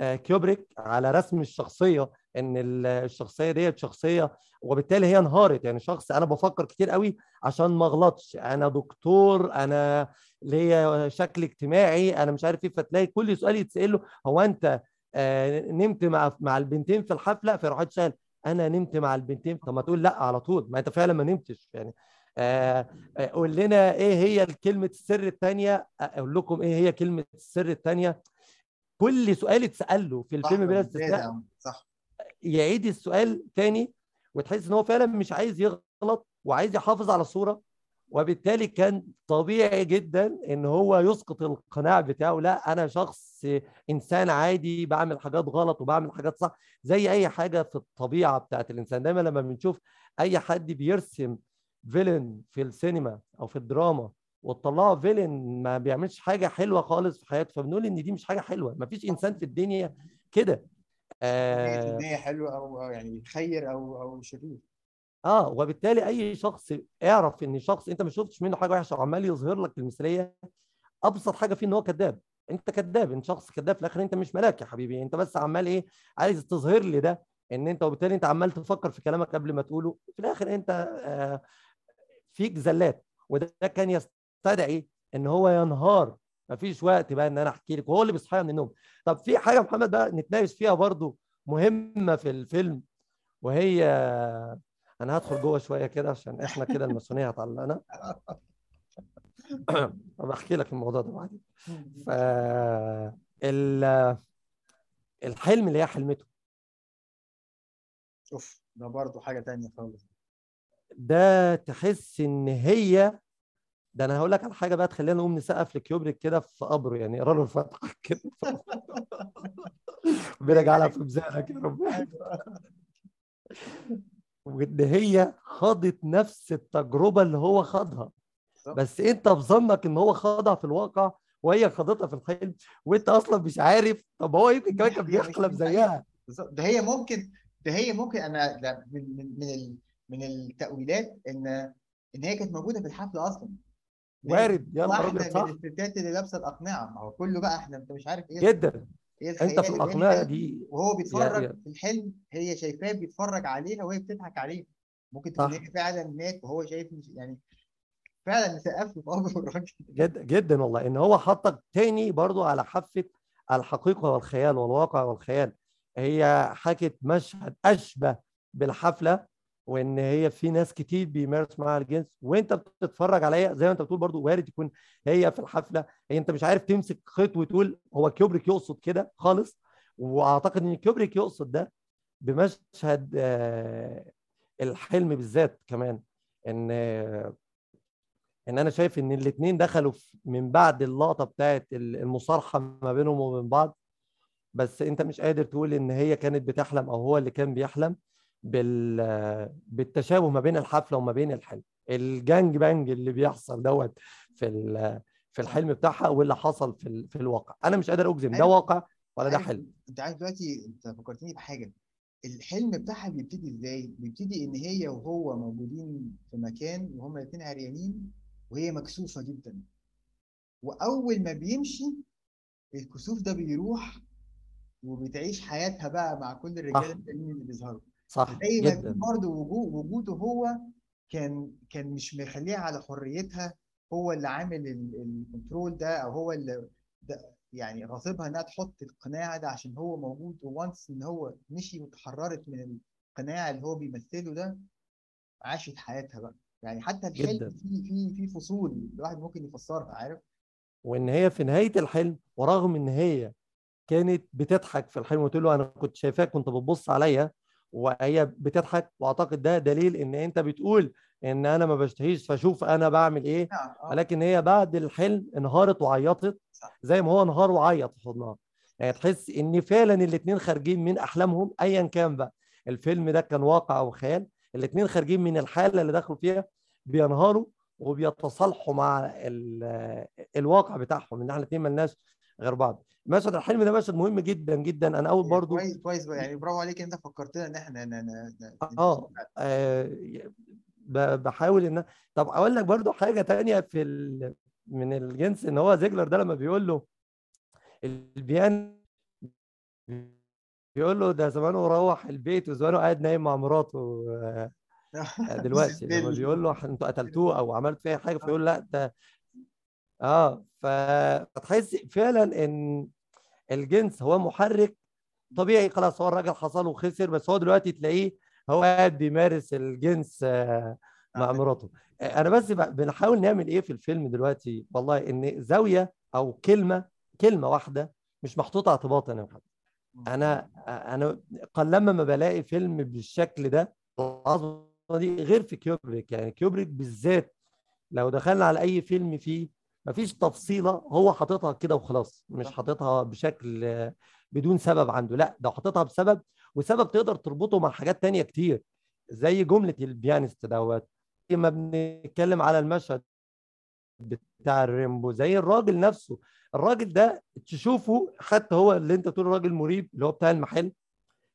آه كيوبريك على رسم الشخصية إن ال- الشخصية ديت شخصية وبالتالي هي انهارت. يعني شخص أنا بفكر كتير قوي عشان ما أغلطش. أنا دكتور أنا ليا شكل اجتماعي أنا مش عارف إيه. فتلاقي كل سؤال يتسال له هو أنت آه نمت مع مع البنتين في الحفلة؟ فيروح يتسال أنا نمت مع البنتين؟ طب ما تقول لا على طول. ما أنت فعلا ما نمتش. يعني آه آه، قول لنا إيه هي كلمة السر الثانية أقول لكم إيه هي كلمة السر الثانية كل سؤال اتسال له في الفيلم بلا استثناء. صح. يعيد السؤال تاني وتحس إن هو فعلا مش عايز يغلط وعايز يحافظ على الصورة. وبالتالي كان طبيعي جدا إن هو يسقط القناع بتاعه. لا أنا شخص إنسان عادي بعمل حاجات غلط وبعمل حاجات صح زي أي حاجة في الطبيعة بتاعت الإنسان. دايما لما بنشوف أي حد بيرسم فيلن في السينما أو في الدراما وتطلعه فيلن ما بيعملش حاجة حلوة خالص في حياته فبنقول إن دي مش حاجة حلوة. ما فيش إنسان في الدنيا كده. آه 100% حلو أو يعني خير أو أو شرير. آه وبالتالي أي شخص اعرف إن شخص أنت ما شفتش منه حاجة وحشة وعمال يظهر لك المثالية أبسط حاجة فيه إن هو كذاب. أنت كذاب أنت شخص كذاب في الآخر أنت مش ملاك يا حبيبي. أنت بس عمال إيه عايز تظهر لي ده إن أنت وبالتالي أنت عمال تفكر في كلامك قبل ما تقوله. في الآخر أنت آه فيك زلات. وده كان يستدعي إن هو ينهار مفيش وقت بقى إن أنا أحكي لك وهو اللي بيصحى من النوم. طب في حاجة محمد بقى نتناقش فيها برضو مهمة في الفيلم وهي أنا هدخل جوه شوية كده عشان إحنا كده الماسونية هتعلقنا طب أحكي لك الموضوع ده بعدين. ف ال- الحلم اللي هي حلمته. أوف ده برضه حاجة تانية خالص. ده تحس إن هي ده أنا هقول لك على حاجة بقى تخلينا نقوم نسقف لكيوبريك كده في قبره يعني اقرا له الفاتحه كده. ربنا يجعلها في ميزانك يا رب. وإن هي خاضت نفس التجربة اللي هو خاضها. بس أنت في ظنك إن هو خاضها في الواقع وهي خاضتها في الحلم وأنت أصلا مش عارف. طب هو يمكن كمان كان مش بيحلم زيها ده هي ممكن ده هي ممكن أنا ده من من من ال- من التأويلات إن إن هي كانت موجودة في الحفله أصلا. وارد. يا نهار أبيض صح؟ الستات اللي لابسة الأقنعة. ما هو كله بقى إحنا أنت مش عارف إيه جدا. إيه أنت في الأقنعة دي وهو بيتفرج يا في الحلم هي شايفاه بيتفرج عليها وهي بتضحك عليه ممكن تكون هي فعلا نامت وهو شايف مش يعني فعلا نسقف له في قبر الراجل. جدا جدا والله. إن هو حطك تاني برضو على حافة الحقيقة والخيال والواقع والخيال. هي حكت مشهد أشبه بالحفلة. وإن هي في ناس كتير بيمارس معاها الجنس وأنت بتتفرج عليها زي ما أنت بتقول برضو وارد يكون هي في الحفلة هي أنت مش عارف تمسك خيط وتقول هو كيوبريك يقصد كده خالص وأعتقد إن كيوبريك يقصد ده بمشهد آه، الحلم بالذات كمان إن إن أنا شايف إن الاثنين دخلوا من بعد اللقطة بتاعت ال- المصارحة ما بينهم وبين بعض بس أنت مش قادر تقول إن هي كانت بتحلم أو هو اللي كان بيحلم. بال بالتشابه ما بين الحفلة وما بين الحلم. ال gang bang اللي بيحصل دوت في في الحلم بتاعها واللي حصل في في الواقع. أنا مش قادر أجزم ده عارف واقع ولا ده حلم. أنت عارف دلوقتي أنت فكرتني بحاجة. الحلم بتاعها بيبتدي إزاي؟ بيبتدي إن هي وهو موجودين في مكان وهما الاثنين عريانين وهي مكسوفة جدا. وأول ما بيمشي الكسوف ده بيروح وبتعيش حياتها بقى مع كل الرجاله التانيين اللي بيظهروا. صح زي ما في جدا. برضه وجود وجوده هو كان كان مش مخليها على حريتها هو اللي عامل ال- الكنترول ده أو هو اللي ده يعني غاصبها إنها تحط القناع ده عشان هو موجود وانس إن هو مشي وتحررت من القناع اللي هو بيمثله ده عاشت حياتها بقى. يعني حتى الحلم جدا. فيه فيه فيه فصول الواحد ممكن يفسرها عارف؟ وإن هي في نهاية الحلم ورغم إن هي كانت بتضحك في الحلم وتقول له أنا كنت شايفاك كنت بتبص عليا وهي بتضحك وأعتقد ده دليل إن أنت بتقول إن أنا ما بشتهيش فشوف أنا بعمل إيه. آه. ولكن هي بعد الحلم انهارت وعيطت زي ما هو انهار وعيط في حضنها يعني تحس إن فعلا الاثنين خارجين من أحلامهم ايا كان بقى. الفيلم ده كان واقع أو خيال الاثنين خارجين من الحالة اللي دخلوا فيها بينهاروا وبيتصالحوا مع ال- الواقع بتاعهم إن إحنا الاثنين ملناش غير بعض. مشهد الحلم ده مشهد مهم جدا جدا. أنا أول برضو كويس كويس. بقى يعني برافو عليك أنت فكرتنا إن إحنا ن- آه آه، ب- بحاول إن طب أقول لك برضو حاجة تانية في ال... من الجنس إن هو زيجلر ده لما بيقول له البيان بيقول له ده زمانه روح البيت وزمانه قاعد نايم مع مراته آه، دلوقتي. لما بيقول له أنتوا قتلتوه أو عملت فيه حاجة فيقول لأ ده آه فتحس فعلا إن الجنس هو محرك طبيعي. خلاص هو الراجل حصل وخسر بس هو دلوقتي تلاقيه هو قاعد بيمارس الجنس آه، مع. مراته. آه، أنا بس بنحاول نعمل إيه في الفيلم دلوقتي؟ والله إن زاوية أو كلمة كلمة واحدة مش محطوطة اعتباطا يا محمد. أنا أنا قلما ما بلاقي فيلم بالشكل ده العظمة دي غير في كيوبريك. يعني كيوبريك بالذات لو دخلنا على أي فيلم فيه مفيش تفصيلة هو حاططها كده وخلاص مش. حاططها بشكل بدون سبب عنده لا ده حاططها بسبب وسبب تقدر تربطه مع حاجات تانية كتير زي جملة البيانست دوت لما بنتكلم على المشهد بتاع الريمبو زي الراجل نفسه الراجل ده تشوفه حتى هو اللي انت تقول راجل مريب اللي هو بتاع المحل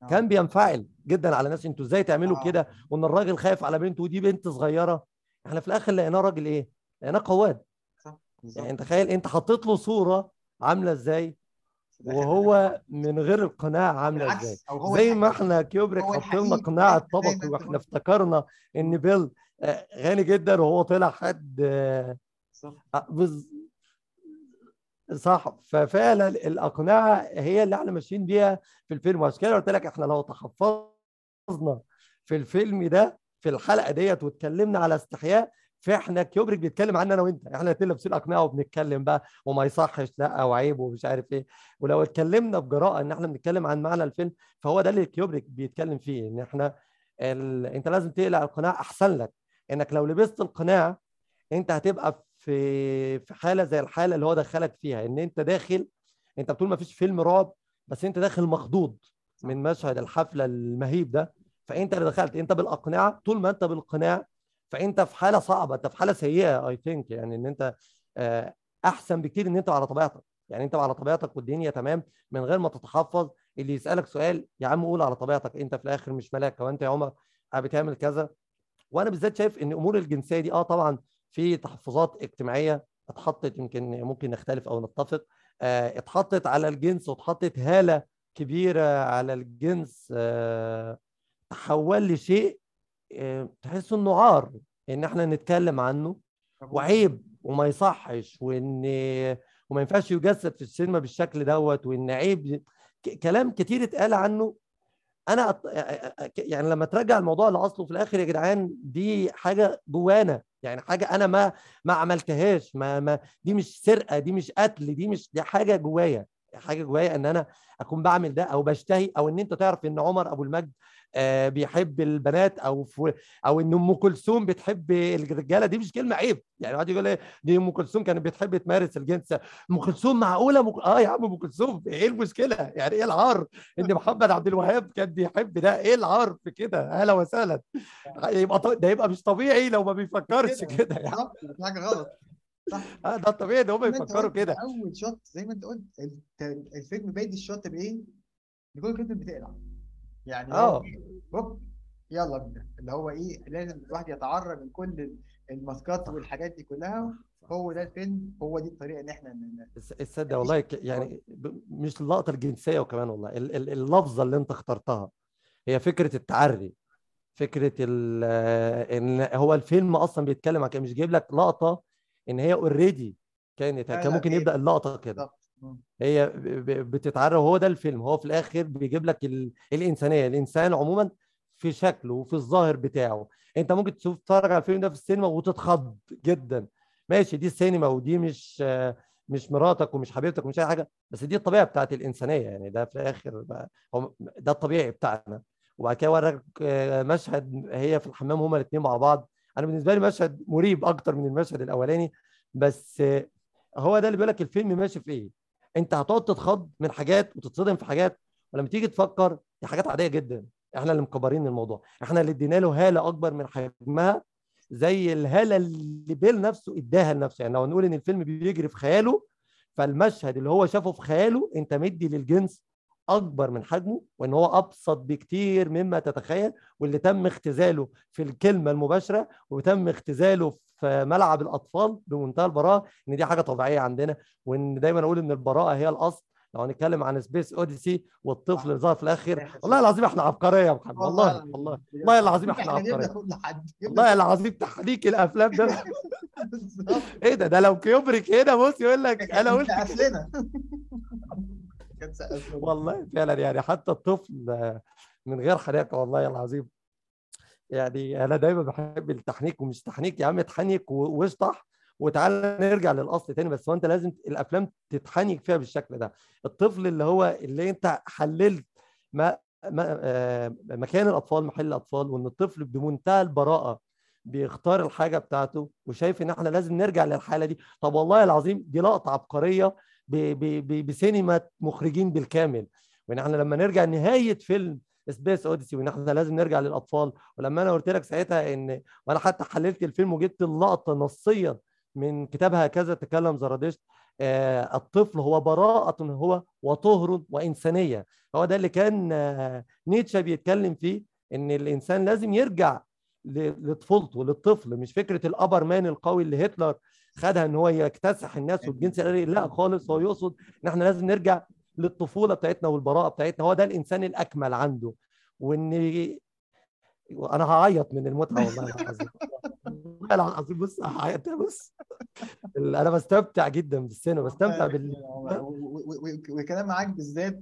آه. كان بينفعل جدا على ناس أنتوا إزاي تعملوا آه. كده وان الراجل خايف على بنته ودي بنت صغيرة إحنا في الآخر لقيناه راجل إيه لقيناه قواد يعني تخيل انت حطيت له صورة عاملة إزاي وهو من غير القناع عاملة إزاي زي ما. إحنا كيوبريك حط لنا. قناع الطبقي وإحنا. افتكرنا ان بيل آه، غني جدا وهو طلع حد آه، صح آه،. صح ففعلا الاقنعه هي اللي إحنا ماشيين بيها في الفيلم وعشان كده قلت لك إحنا لو تحفظنا في الفيلم ده في الحلقة ديت واتكلمنا على استحياء فاحنا كيوبريك بيتكلم عننا أنا وأنت. إحنا الاتنين لابسين أقنعة وبنتكلم بقى وما يصحش لا وعيب ومش عارف إيه. ولو اتكلمنا بجراءة إن إحنا بنتكلم عن معنى الفيلم فهو ده اللي كيوبريك بيتكلم فيه إن إحنا ال... أنت لازم تقلع القناع أحسن لك. إنك لو لبست القناع أنت هتبقى في في حالة زي الحالة اللي هو دخلك فيها. إن أنت داخل أنت بتقول ما فيش فيلم رعب بس أنت داخل مخضوض من مشهد الحفلة المهيب ده. فأنت اللي دخلت. أنت بالاقنعه طول ما أنت بالقناع فأنت في حالة صعبة أنت في حالة سيئة اي ثينك يعني إن أنت آه، أحسن بكتير إن أنت على طبيعتك. يعني أنت على طبيعتك والدنيا تمام من غير ما تتحفظ. اللي يسألك سؤال يا عم قول على طبيعتك. أنت في الآخر مش ملاك وانت يا عمر بتعمل كذا؟ وأنا بالذات شايف إن أمور الجنسية دي آه طبعا في تحفظات اجتماعية اتحطت يمكن ممكن نختلف أو نتفق. آه، اتحطت على الجنس واتحطت هالة كبيرة على الجنس. آه، تحول لشيء تحس إنه عار إن إحنا نتكلم عنه وعيب وما يصحش وإن وما ينفعش يجسد في السينما بالشكل دوت وإن عيب كلام كتير اتقال عنه. أنا أط- يعني لما ترجع الموضوع لأصله في الآخر يا جدعان دي حاجة جوانا يعني حاجة أنا ما ما عملتهاش ما ما دي مش سرقة دي مش قتل دي مش دي حاجة جوايا. حاجة جوايا إن أنا أكون بعمل ده أو بشتهي أو إن أنت تعرف إن عمر أبو المجد آه، بيحب البنات أو في أو إن أم كلثوم بتحب الرجالة دي مش كلمة عيب. يعني واحد يقول إيه دي أم كلثوم كانت بتحب تمارس الجنس. أم كلثوم معقولة؟ مك... آه يا عم أم كلثوم إيه المشكلة؟ يعني إيه العار؟ إن محمد عبد الوهاب كان بيحب ده إيه العار في كده؟ أهلا وسهلا. يبقى ط- ده يبقى مش طبيعي لو ما بيفكرش كده يعني حاجة غلط. صح. آه ده الطبيعي إن هم يفكروا كده. أول shot زي ما أنت قلت الفيلم بادي ال shot بإيه؟ بيكون الفيلم بتقلع. يعني آه. هوب يلا بينا. اللي هو إيه لازم الواحد يتعرى من كل ال- الماسكات والحاجات دي كلها. هو ده الفيلم هو دي الطريقة إن إحنا الصدق والله يعني مش اللقطة الجنسية وكمان والله ال- ال- اللفظة اللي أنت اخترتها. هي فكرة التعري. فكرة ال- إن هو الفيلم أصلا بيتكلم عن مش جايب لك لقطة إن هي اوريدي كانت كان ممكن هي- يبدأ اللقطة كده. هي بتتعرى وهو ده الفيلم. هو في الآخر بيجيب لك ال... الإنسانية. الإنسان عموما في شكله وفي الظاهر بتاعه. أنت ممكن تشوف تتفرج على الفيلم ده في السينما وتتخض جدا. ماشي دي السينما ودي مش مش مراتك ومش حبيبتك ومش أي حاجة بس دي الطبيعة بتاعت الإنسانية. يعني ده في الآخر بقى ده الطبيعي بتاعنا. وبعد كده ورك آه، مشهد هي في الحمام هما الاثنين مع بعض. أنا بالنسبة لي مشهد مريب أكتر من المشهد الأولاني. بس هو ده اللي بيقول لك الفيلم ماشي في إيه؟ انت هتقعد تتخض من حاجات وتتصدم في حاجات ولما تيجي تفكر دي حاجات عادية جدا. إحنا اللي مكبرين الموضوع. إحنا اللي ادينا له هالة أكبر من حجمها زي الهالة اللي بيل نفسه اداها لنفسه. يعني لو نقول إن الفيلم بيجري في خياله فالمشهد اللي هو شافه في خياله انت مدي للجنس أكبر من حجمه وإن هو أبسط بكتير مما تتخيل واللي تم اختزاله في الكلمة المباشرة وتم اختزاله في ملعب الأطفال بمنتهى البراءة إن دي حاجة طبيعية عندنا وإن دايما أقول إن البراءة هي الأصل. لو هنتكلم عن سبيس اوديسي والطفل اللي ظهر في الآخر والله العظيم إحنا عبقرية يا محمد والله والله والله العظيم إحنا عبقرية. والله العظيم تحريك الأفلام ده. إيه ده؟ ده لو كيوبريك هنا بص يقول لك أنا قلت سقف كده. لنا. كان سقف لنا. والله فعلا يعني حتى الطفل من غير حريقه والله العظيم. يعني أنا دايما بحب التحنيك ومش تحنيك يا عم اتحنك واشطح وتعالى نرجع للأصل تاني بس هو أنت لازم الأفلام تتحنك فيها بالشكل ده. الطفل اللي هو اللي أنت حللت ما آه، مكان الأطفال محل الأطفال وإن الطفل بمنتهى البراءة بيختار الحاجة بتاعته وشايف إن إحنا لازم نرجع للحالة دي طب والله العظيم دي لقطة عبقرية بسينما مخرجين بالكامل. وإن إحنا لما نرجع نهاية فيلم سبيس اوديسي وإن إحنا لازم نرجع للأطفال. ولما أنا قلت لك ساعتها إن وأنا حتى حللت الفيلم وجبت اللقطة نصيا من كتاب هكذا تكلم زرادشت آه الطفل هو براءة هو وطهر وإنسانية. هو ده اللي كان آه نيتشه بيتكلم فيه إن الإنسان لازم يرجع لطفولته للطفل. مش فكرة الأبر مان القوي اللي هتلر خدها إن هو يكتسح الناس والجنس لا خالص هو يقصد إن إحنا لازم نرجع للطفولة بتاعتنا والبراءة بتاعتنا. هو ده الإنسان الأكمل عنده. وإن أنا هعيط من المتعة والله العظيم. والله العظيم بص هعيط. بص أنا بستمتع جدا بالسينما بستمتع بال و- و- و- والكلام معاك بالذات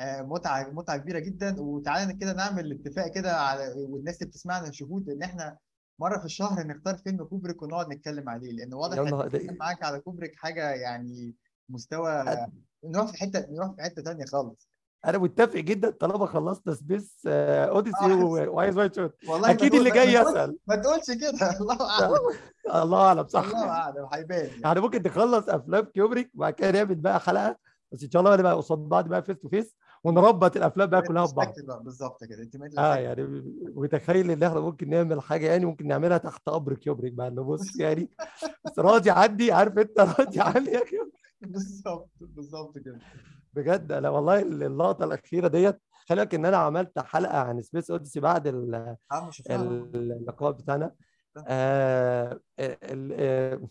آه، متعة متعة كبيرة جدا. وتعالى كده نعمل اتفاق كده على والناس اللي بتسمعنا شهود إن إحنا مرة في الشهر نختار فيلم كوبريك ونقعد نتكلم عليه. لأن واضح إن معاك على كوبريك حاجة يعني مستوى نروح في حتة نروح في حتة ثانية خالص. أنا متفق جدا طالما خلصنا سبيس آه، اوديسي آه. و- وعايز وايد شات. أكيد اللي جاي يسأل. ما تقولش كده. الله أعلم. الله أعلم صح. الله أعلم هيبان يعني. يعني ممكن نخلص أفلام كيوبريك وبعد كده نعمل بقى حلقة. بس إن شاء الله نبقى قصاد بعض بقى face to face ونربط الأفلام بقى كلها في بعض Retrospective بقى، بالظبط كده. أنت آه يعني متخيل إن إحنا ممكن نعمل حاجة يعني ممكن نعملها تحت قبر كيوبريك بقى انه بص يعني. بس راضي عني عارف أنت راضي عني يا كيوبريك بالظبط بالظبط كده. بجد أنا والله اللقطة الأخيرة ديت خلي بالك إن أنا عملت حلقة عن سبيس اوديسي بعد فاهم اللقاء بتاعنا. آه ال- آه،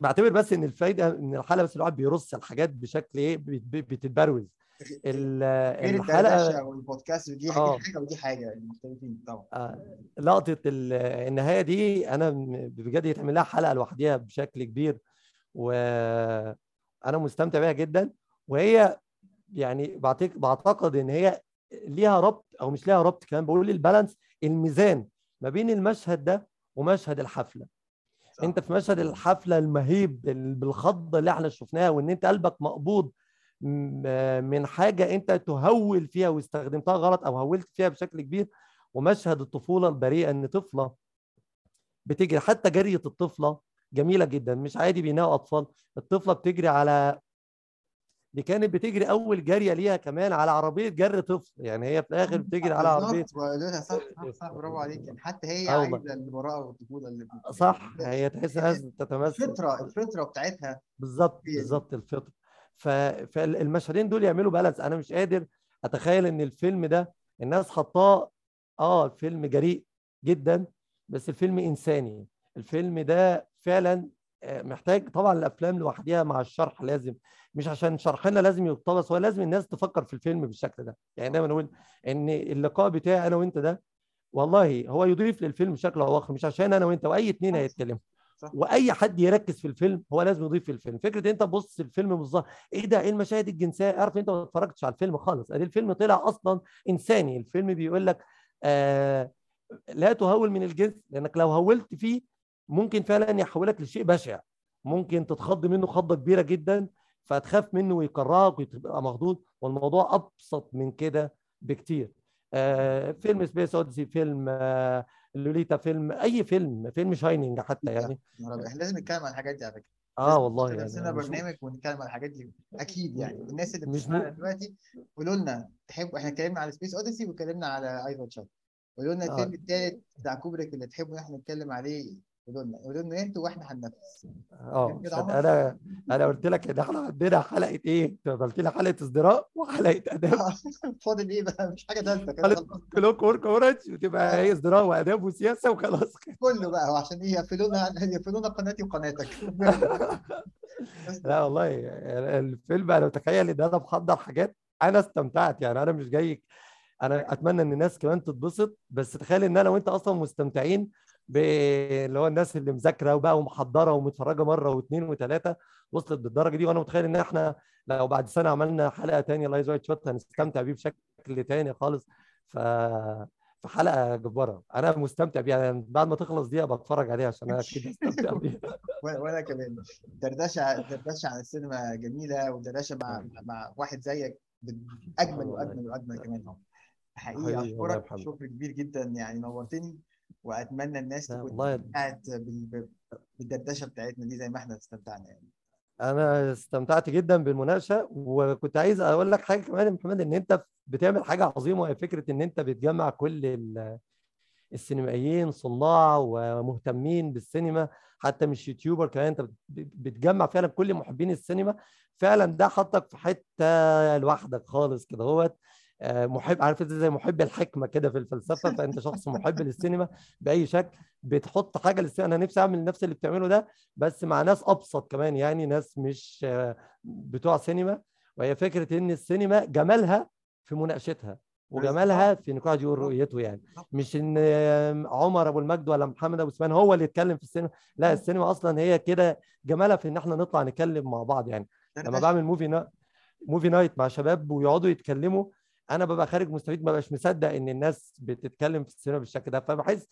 بعتبر بس إن الفايدة إن الحلقة بس الواحد بيرص الحاجات بشكل إيه بت- بت- بتتبروز. الحلقة والبودكاست دي آه. حاجة ودي حاجة يعني مختلفين طبعا. آه، لقطة ال- النهاية دي أنا م- بجد يتعمل لها حلقة لوحدها بشكل كبير. وأنا مستمتع بيها جدا وهي يعني بعتق- بعتقد إن هي ليها ربط أو مش ليها ربط كمان بقول البالانس الميزان ما بين المشهد ده ومشهد الحفلة صح. أنت في مشهد الحفلة المهيب ال- بالخضه اللي إحنا شفناها وإن أنت قلبك مقبوض من حاجة أنت تهول فيها واستخدمتها غلط أو هولت فيها بشكل كبير ومشهد الطفولة البريئة إن طفلة بتجري حتى جرية الطفلة جميلة جدا مش عادي بيناقوا أطفال. الطفلة بتجري على دي كانت بتجري أول جارية ليها كمان على عربية جر طفل يعني هي في الآخر بتجري على عربية. صح صح صح برافو عليك. يعني حتى هي. عايزة البراءه والطفولة اللي صح هي تحس إنها تتمثل. الفطرة الفطرة بتاعتها. بالظبط دي. بالظبط الفطر ف... فالمشهدين دول يعملوا بالانس أنا مش قادر أتخيل إن الفيلم ده الناس حطاه آه الفيلم جريء جدا بس الفيلم إنساني. الفيلم ده فعلا آه، محتاج طبعا الأفلام لوحدها مع الشرح لازم مش عشان شرحنا لازم يقتبس هو لازم الناس تفكر في الفيلم بالشكل ده. يعني دايما نقول إن اللقاء بتاعي أنا وأنت ده والله هو يضيف للفيلم بشكل أو اخر مش عشان أنا وأنت وأي اتنين صح. هيتكلموا. وأي حد يركز في الفيلم هو لازم يضيف في الفيلم فكره أنت تبص الفيلم بالظبط إيه ده؟ إيه المشاهد الجنسية؟ عارف أنت ما اتفرجتش على الفيلم خالص. أدي الفيلم طلع أصلا إنساني. الفيلم بيقول لك آه لا تهول من الجنس لأنك لو هولت فيه ممكن فعلا يحولك لشيء بشع. ممكن تتخض منه خضة كبيرة جدا فتخاف منه ويكرهك وتبقى مخضوض. والموضوع أبسط من كده بكتير. آه فيلم سبيس أوديسي فيلم آه لوليتا فيلم أي فيلم فيلم شاينينج حتى يعني. إحنا لازم نتكلم عن الحاجات دي على فكرة. آه والله يعني مش- برنامج ونتكلم عن الحاجات دي. أكيد يعني. الناس اللي بتسمعنا دلوقتي قولوا لنا تحبوا إحنا اتكلمنا على سبيس أوديسي واتكلمنا على آيز وايد شات قولوا لنا آه. الفيلم الثالث بتاع كوبريك اللي تحبوا إن إحنا نتكلم عليه. قولوا لنا قولوا لنا أنتوا وإحنا هننفذ. آه؟ أنا أنا قلت لك إن إحنا عندنا حلقة إيه؟ أنت قلت لي حلقة ازدراء وحلقة آداب. فاضل إيه بقى؟ مش حاجة ثالثه كده. كلوك وورك اورنج وتبقى إيه؟ ازدراء وآداب وسياسة وخلاص كده. كله بقى وعشان إيه؟ يقفلونا يقفلونا قناتي وقناتك. لا والله الفيلم أنا متخيل إن أنا محضر حاجات أنا استمتعت يعني أنا مش جاي أنا أتمنى إن الناس كمان تتبسط بس تخيل إن أنا وأنت أصلا مستمتعين باللي هو الناس اللي مذاكرة وبقى ومحضرة ومتفرجة مرة واثنين وثلاثه وصلت بالدرجه دي وأنا متخيل إن إحنا لو بعد سنة عملنا حلقة تانية لآيز وايد شات هنستمتع بيه بشكل تاني خالص. ف في حلقة جبارة. أنا مستمتع بيها. يعني بعد ما تخلص دي أبقى أتفرج عليها عشان أنا أكيد مستمتع بيها. وأنا كمان. دردشه دردشة عن السينما جميلة ودردشة مع مع واحد زيك أجمل وأجمل وأجمل كمان. حقيقي أشكرك. شكر كبير جدا. يعني نورتني. وأتمنى الناس تكون بال- بالدردشة بتاعتنا دي زي ما إحنا استمتعنا يعني. أنا استمتعت جدا بالمناقشة وكنت عايز أقول لك حاجة كمان يا محمد إن أنت بتعمل حاجة عظيمة وهي فكرة إن أنت بتجمع كل ال- السينمائيين صناع ومهتمين بالسينما حتى مش يوتيوبر كمان أنت بت- بتجمع فعلا كل محبين السينما. فعلا ده حطك في حتة لوحدك خالص كده هوت محب عارف انت زي محب الحكمة كده في الفلسفة فأنت شخص محب للسينما بأي شكل بتحط حاجة للسينما. أنا نفسي أعمل نفس اللي بتعمله ده بس مع ناس أبسط كمان يعني ناس مش آه، بتوع سينما. وهي فكرة إن السينما جمالها في مناقشتها وجمالها في إن كل واحد يقول رؤيته يعني. مش إن آه، عمر أبو المجد ولا محمد أبو سفيان هو اللي يتكلم في السينما. لا السينما أصلا هي كده جمالها في إن إحنا نطلع نتكلم مع بعض يعني. لما. بعمل movie ni... movie night مع شباب ويقعدوا يتكلموا أنا ببقى خارج مستفيد ما بقاش مصدق إن الناس بتتكلم في السينما بالشكل ده. فبحس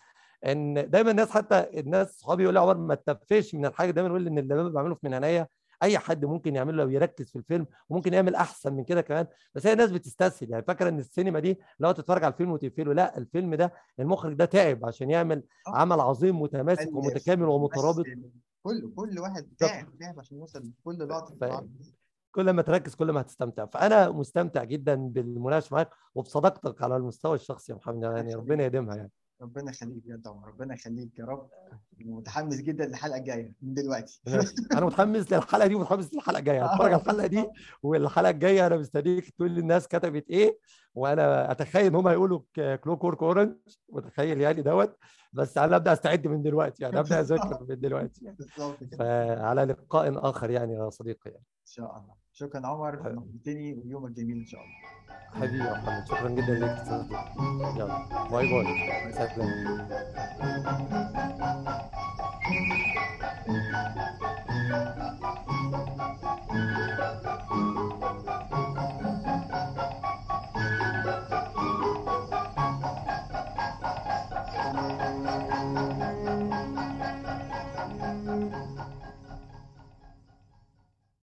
إن دايما الناس حتى الناس صحابي يقولوا لي عمر ما تتفش من الحاجة. دايما يقول لي إن اللي أنا بعمله في منهنيه أي حد ممكن يعمله لو يركز في الفيلم وممكن يعمل أحسن من كده كمان. بس هي الناس بتستسهل. يعني فاكرة إن السينما دي لو تتفرج على الفيلم وتقفله لا الفيلم ده المخرج ده تعب عشان يعمل آه. عمل عظيم متماسك ألف، ومتكامل ومترابط. كل كل واحد تعب تعب عشان يوصل لكل لقطة. كل ما تركز كل ما هتستمتع. فأنا مستمتع جدا بالمناقشة معاك وبصداقتك على المستوى الشخصي يا محمد يعني ربنا يديمها يعني. ربنا يخليك بجد يا عمر ربنا يخليك يا رب. ومتحمس جدا للحلقة الجاية من دلوقتي. أنا متحمس للحلقة دي ومتحمس للحلقة الجاية. هتفرج على الحلقة دي والحلقة الجاية أنا مستنيك تقول للناس كتبت إيه وأنا أتخيل هم هيقولوا كلوك وورك اورنج متخيل يعني دوت. بس أنا أبدأ أستعد من دلوقتي يعني أبدأ أذاكر من دلوقتي. يعني فعلى لقاء آخر يعني يا صديقي يعني. إن شاء الله. شكرا عمر نورتني ويومك جميل ان شاء الله حبيبي يا محمد شكرا جدا لك يلا باي باي سلام